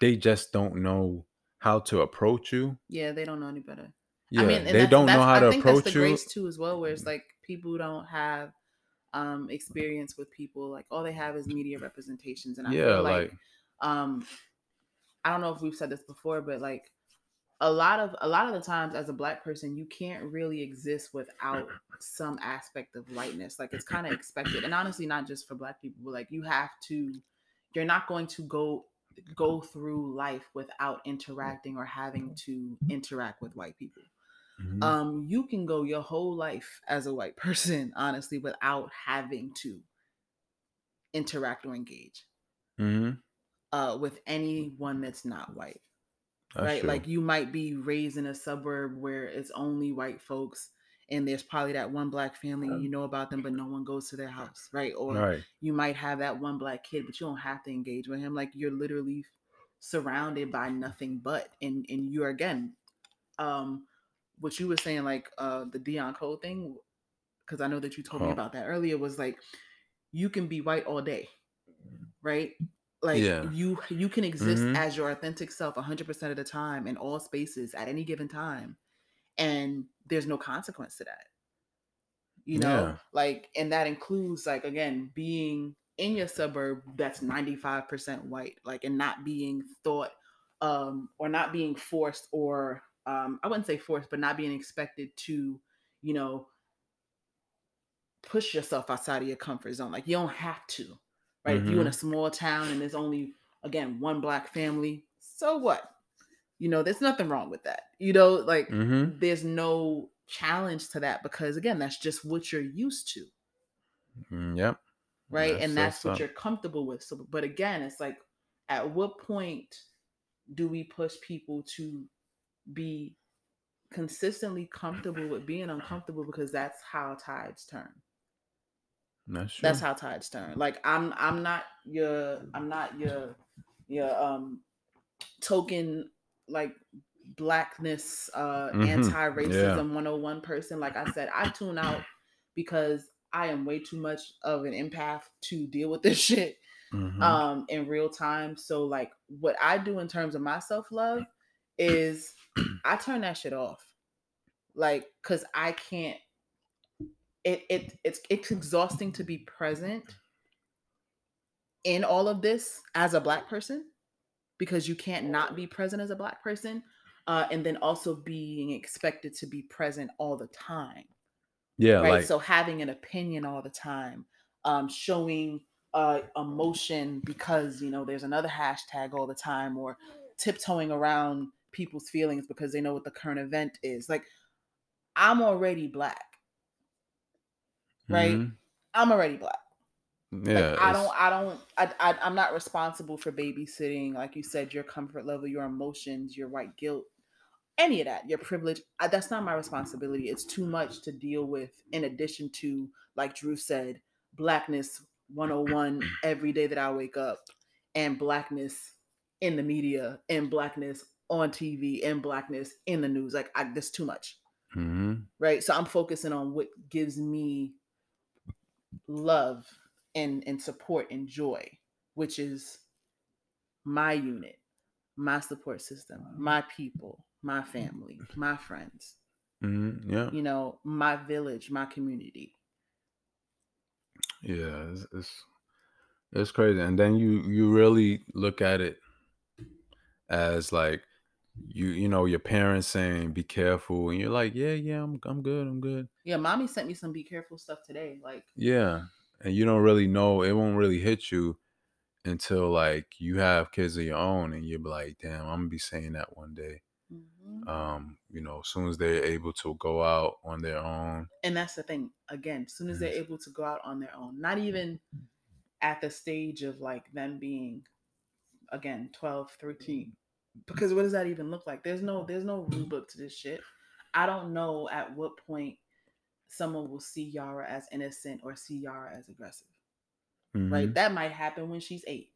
they just don't know how to approach you. Yeah they don't know any better. Yeah i mean they that's don't know how i to think that's the approach you. grace too as well where it's like people don't have um experience with people. Like all they have is media representations and i yeah feel like like um i don't know if we've said this before but like a lot of a lot of the times as a black person you can't really exist without some aspect of lightness like it's kind of expected and honestly not just for black people but like you have to you're not going to go go through life without interacting or having to interact with white people mhm. um you can go your whole life as a white person honestly without having to interact or engage Mhm. Uh with anyone that's not white That's right? true. Like you might be raised in a suburb where it's only white folks and there's probably that one black family you know about them but no one goes to their house, right? Or right. you might have that one black kid but you don't have to engage with him like you're literally surrounded by nothing but and and you're again um what you were saying like uh the Deon Cole thing because I know that you told me Oh. about that earlier was like you can be white all day, right? Like Yeah. you you can exist Mhm. as your authentic self 100% of the time in all spaces at any given time and there's no consequence to that. You know? Yeah. Like and that includes like again being in your suburb that's 95% white like and not being thought um or not being forced or um I wouldn't say forced but not being expected to you know push yourself outside of your comfort zone. Like you don't have to, right? If you're in a small town and there's only again one black family, so what? You know, there's nothing wrong with that. You know, like Mhm. there's no challenge to that because again, that's just what you're used to, Mm, Yep. right? That's- and that's that's what you're comfortable with. So, but again, it's like, at what point do we push people to be consistently comfortable with being uncomfortable because that's how tides turn. That's true. That's how tides turn. Like I'm I'm not your I'm not your your um token like blackness uh Mhm. anti-racism 101 person. Like I said, I tune out because I am way too much of an empath to deal with this shit Mhm. um in real time. So like what I do in terms of my self-love is I turn that shit off. Like cuz I can't it it it's it's exhausting to be present in all of this as a black person because you can't not be present as a black person uh, and then also being expected to be present all the time. Yeah, right? like so having an opinion all the time um, showing uh, emotion because you know there's another hashtag all the time or tiptoeing around people's feelings because they know what the current event is. Like i'm already black right mhm. i'm already black Yeah. like I don't, I don't, I, I, I'm not responsible for babysitting, like you said, your comfort level, your emotions, your white guilt. any of that, your privilege. I, that's not my responsibility. It's too much to deal with. In addition to, like Drew said, blackness 101 every day that I wake up, and blackness in the media, and blackness on TV, and blackness in the news. Like, I, that's too much. hmm right so i'm focusing on what gives me love and and support and joy which is my unit my support system my people my family my friends hmm Yeah. you know my village my community Yeah. It's, it's it's crazy, and then you you really look at it as like you you know your parents saying be careful, and you're like, yeah, yeah, I'm I'm good, I'm good. yeah mommy sent me some be careful stuff today like Yeah, and you don't really know. It won't really hit you until like you have kids of your own, and you're like, damn, I'm gonna be saying that one day. mhm. Um, you know, as soon as they're able to go out on their own. and that's the thing again as soon as they're able to go out on their own not even at the stage of like them being again 12 13 because what does that even look like? There's no there's no rule book to this shit. I don't know at what point someone will see yara as innocent or see yara as aggressive. Right? Mhm. that might happen when she's eight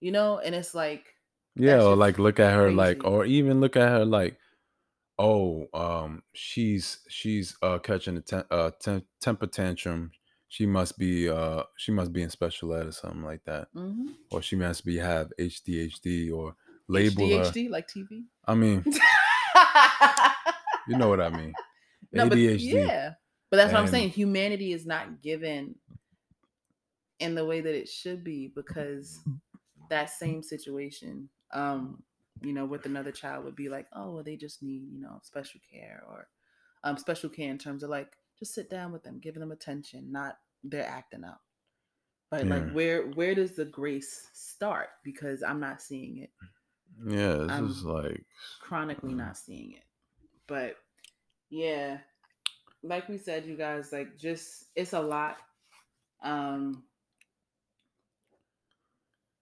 you know? And it's like Yeah, or like look at her like, or even look at her like, oh, um, she's she's uh catching a tem- uh, tem- temper tantrum. She must be uh she must be in special ed or something like that, mhm. or she must be have HDHD or label her. Like tv I mean, you know what I mean. No, but ADHD. yeah. But that's what I'm saying. Humanity is not given in the way that it should be because that same situation, um, you know, with another child would be like, oh, well, they just need, you know, special care or um special care in terms of like just sit down with them, giving them attention, not they're acting out. But like where where does the grace start? Because I'm not seeing it. Yeah, this I'm- is like chronically not seeing it. But yeah, like we said, you guys, like just it's a lot. Um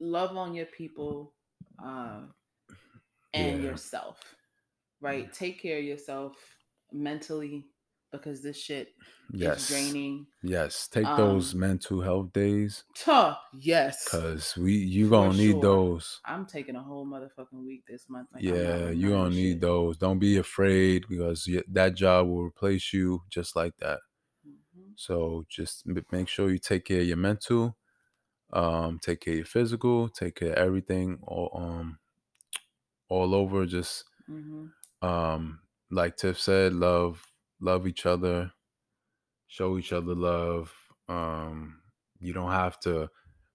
love on your people um and Yeah. yourself. Right? Take care of yourself mentally because this shit yes, is draining. yes. Take those Um, mental health days Tuh, yes. because we you gonna need sure. those. I'm taking a whole motherfucking week this month. Like, Yeah, you gonna need shit. those. Don't be afraid because that job will replace you just like that. Mhm. So just make sure you take care of your mental, um, take care of your physical, take care of everything all um all over. Just Mhm. um like Tiff said, love love each other, show each other love. Um, you don't have to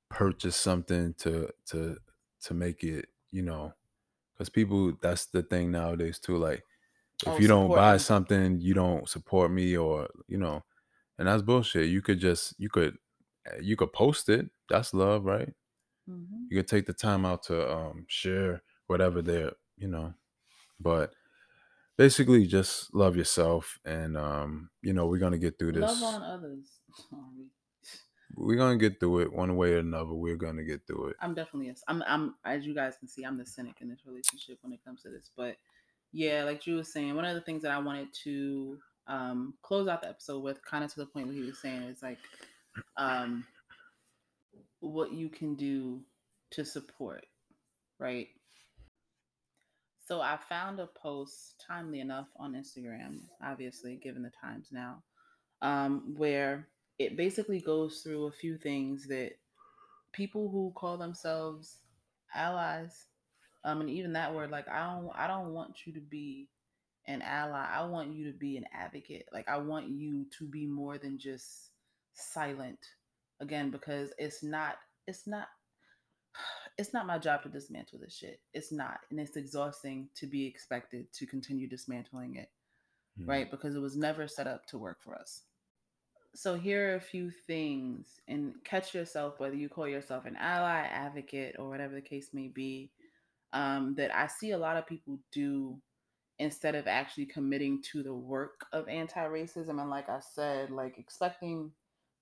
purchase something to to to make it, you know, because people that's the thing nowadays too. Like if Oh, you don't buy supporting. something, you don't support me, or you know, and that's bullshit. You could just you could uh, you could post it. That's love, right? Mhm. You could take the time out to um share whatever they're, you know, but basically just love yourself and um you know we're gonna get through this Love on others. Sorry. we're gonna get through it one way or another we're gonna get through it I'm definitely yes. I'm I'm as you guys can see, I'm the cynic in this relationship when it comes to this. But yeah, like Drew was saying, one of the things that I wanted to um close out the episode with, kind of to the point what he was saying, is like um what you can do to support, right? So I found a post timely enough on Instagram, obviously given the times now, um, where it basically goes through a few things that people who call themselves allies, um, and even that word, like I don't, I don't want you to be an ally. I want you to be an advocate. Like I want you to be more than just silent. Again, because it's not, it's not, it's not my job to dismantle this shit. It's not, and it's exhausting to be expected to continue dismantling it Mm. right? Because it was never set up to work for us. So here are a few things, and catch yourself whether you call yourself an ally, advocate, or whatever the case may be, um, that I see a lot of people do instead of actually committing to the work of anti-racism. And like I said, like expecting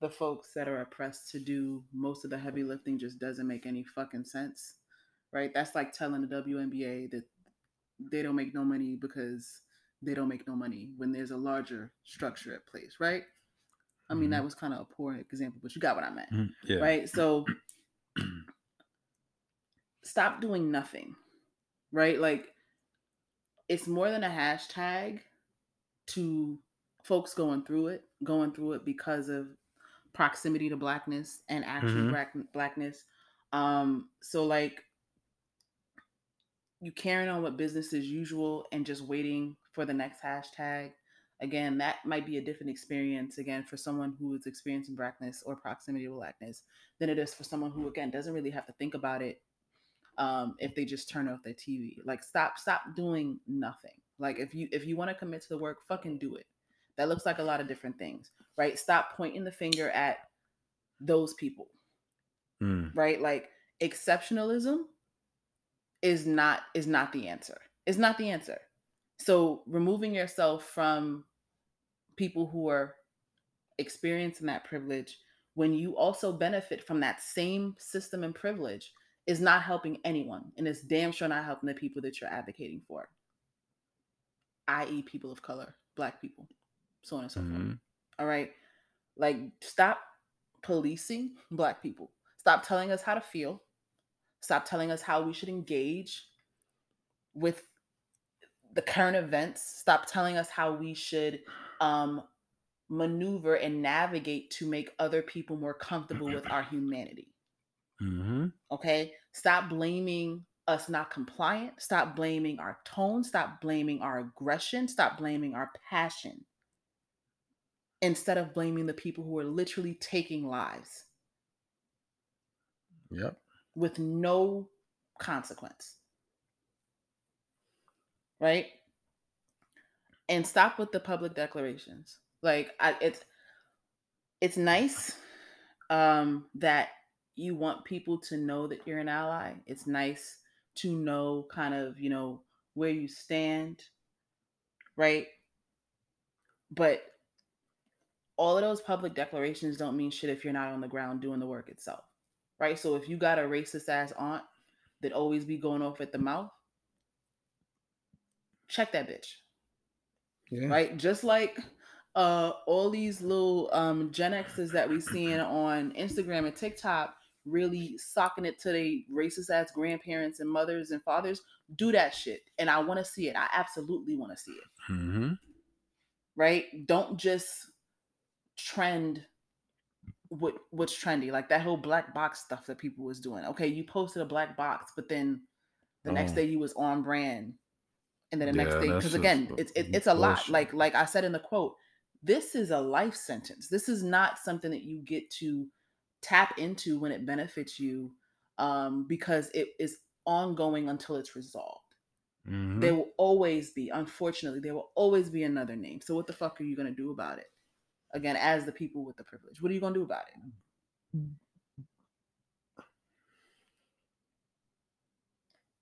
the folks that are oppressed to do most of the heavy lifting just doesn't make any fucking sense, right? That's like telling the WNBA that they don't make no money because they don't make no money when there's a larger structure at place, right? I mean, Mhm. that was kind of a poor example, but you got what I meant, Mhm. Yeah. right? So stop doing nothing, right? Like it's more than a hashtag to folks going through it, going through it because of proximity to blackness and actual Mhm. black, blackness. Um, so like you carrying on with business as usual and just waiting for the next hashtag. Again, that might be a different experience again for someone who is experiencing blackness or proximity to blackness than it is for someone who again doesn't really have to think about it um, if they just turn off their TV. Like stop, stop doing nothing. Like if you if you want to commit to the work, fucking do it. That looks like a lot of different things, right? Stop pointing the finger at those people, Mm. right? Like exceptionalism is not is not the answer. Is not the answer. So removing yourself from people who are experiencing that privilege when you also benefit from that same system and privilege is not helping anyone and it's damn sure not helping the people that you're advocating for i.e people of color black people so on and so forth Mhm. All right? Like stop policing black people. Stop telling us how to feel. Stop telling us how we should engage with the current events. Stop telling us how we should um maneuver and navigate to make other people more comfortable with our humanity. Mhm. okay? Stop blaming us not compliant. Stop blaming our tone. Stop blaming our aggression. Stop blaming our passion instead of blaming the people who are literally taking lives Yep. with no consequence. Right? And stop with the public declarations. Like I it's it's nice um that you want people to know that you're an ally. It's nice to know kind of, you know, where you stand, right? But all of those public declarations don't mean shit if you're not on the ground doing the work itself right? So if you got a racist ass aunt that always be going off at the mouth, check that bitch, Yeah. right? Just like uh all these little um Gen X's that we seeing on Instagram and TikTok really socking it to their racist ass grandparents and mothers and fathers, do that shit. And I want to see it. I absolutely want to see it. Mhm. Right? Don't just trend what what's trendy like that whole black box stuff that people was doing. Okay you posted a black box but then the next Oh. day you was on brand and then the next Yeah, day because again it's it, it's a lot. like like i said in the quote this is a life sentence. This is not something that you get to tap into when it benefits you um because it is ongoing until it's resolved. Mhm. there will always be unfortunately there will always be another name. So what the fuck are you going to do about it again as the people with the privilege what are you going to do about it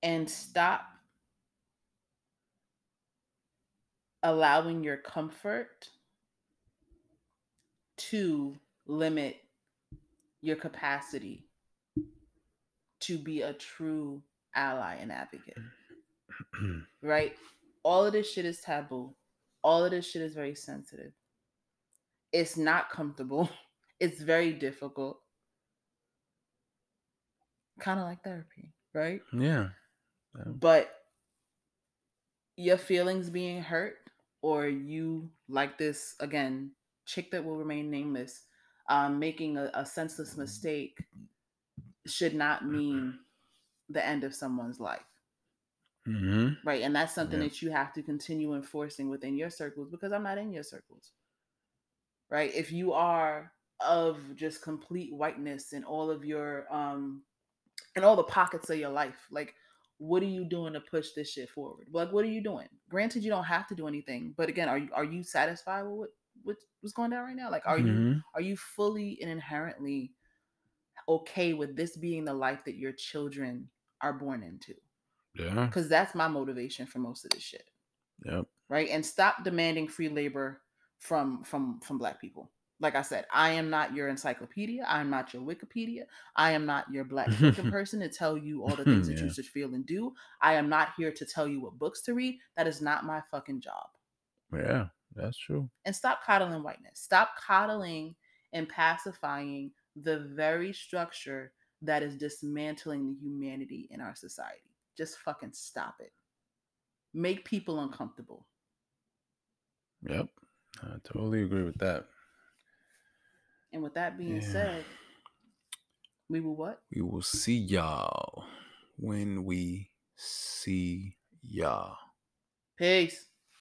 and stop allowing your comfort to limit your capacity to be a true ally and advocate right? All of this shit is taboo. All of this shit is very sensitive. It's not comfortable. It's very difficult. Kind of like therapy, right? yeah. But your feelings being hurt, or you like this again, chick that will remain nameless, um, making a, a senseless mistake should not mean the end of someone's life. Mhm. right and that's something Yeah. that you have to continue enforcing within your circles because i'm not in your circles right? If you are of just complete whiteness in all of your um in all the pockets of your life like what are you doing to push this shit forward? Like what are you doing? Granted you don't have to do anything but again are you are you satisfied with what what, what's going down right now? Like are you Mhm. are you fully and inherently okay with this being the life that your children are born into? Yeah. because that's my motivation for most of this shit. Yep. right? And stop demanding free labor from from from black people Like I said, I am not your encyclopedia. I am not your Wikipedia. I am not your black person to tell you all the things that you should feel and do. I am not here to tell you what books to read. That is not my fucking job. Yeah, that's true. And stop coddling whiteness. Stop coddling and pacifying the very structure that is dismantling the humanity in our society. Just fucking stop it. Make people uncomfortable. Yep. I totally agree with that. And with that being Yeah. said, we will what? We will see y'all when we see y'all. Peace.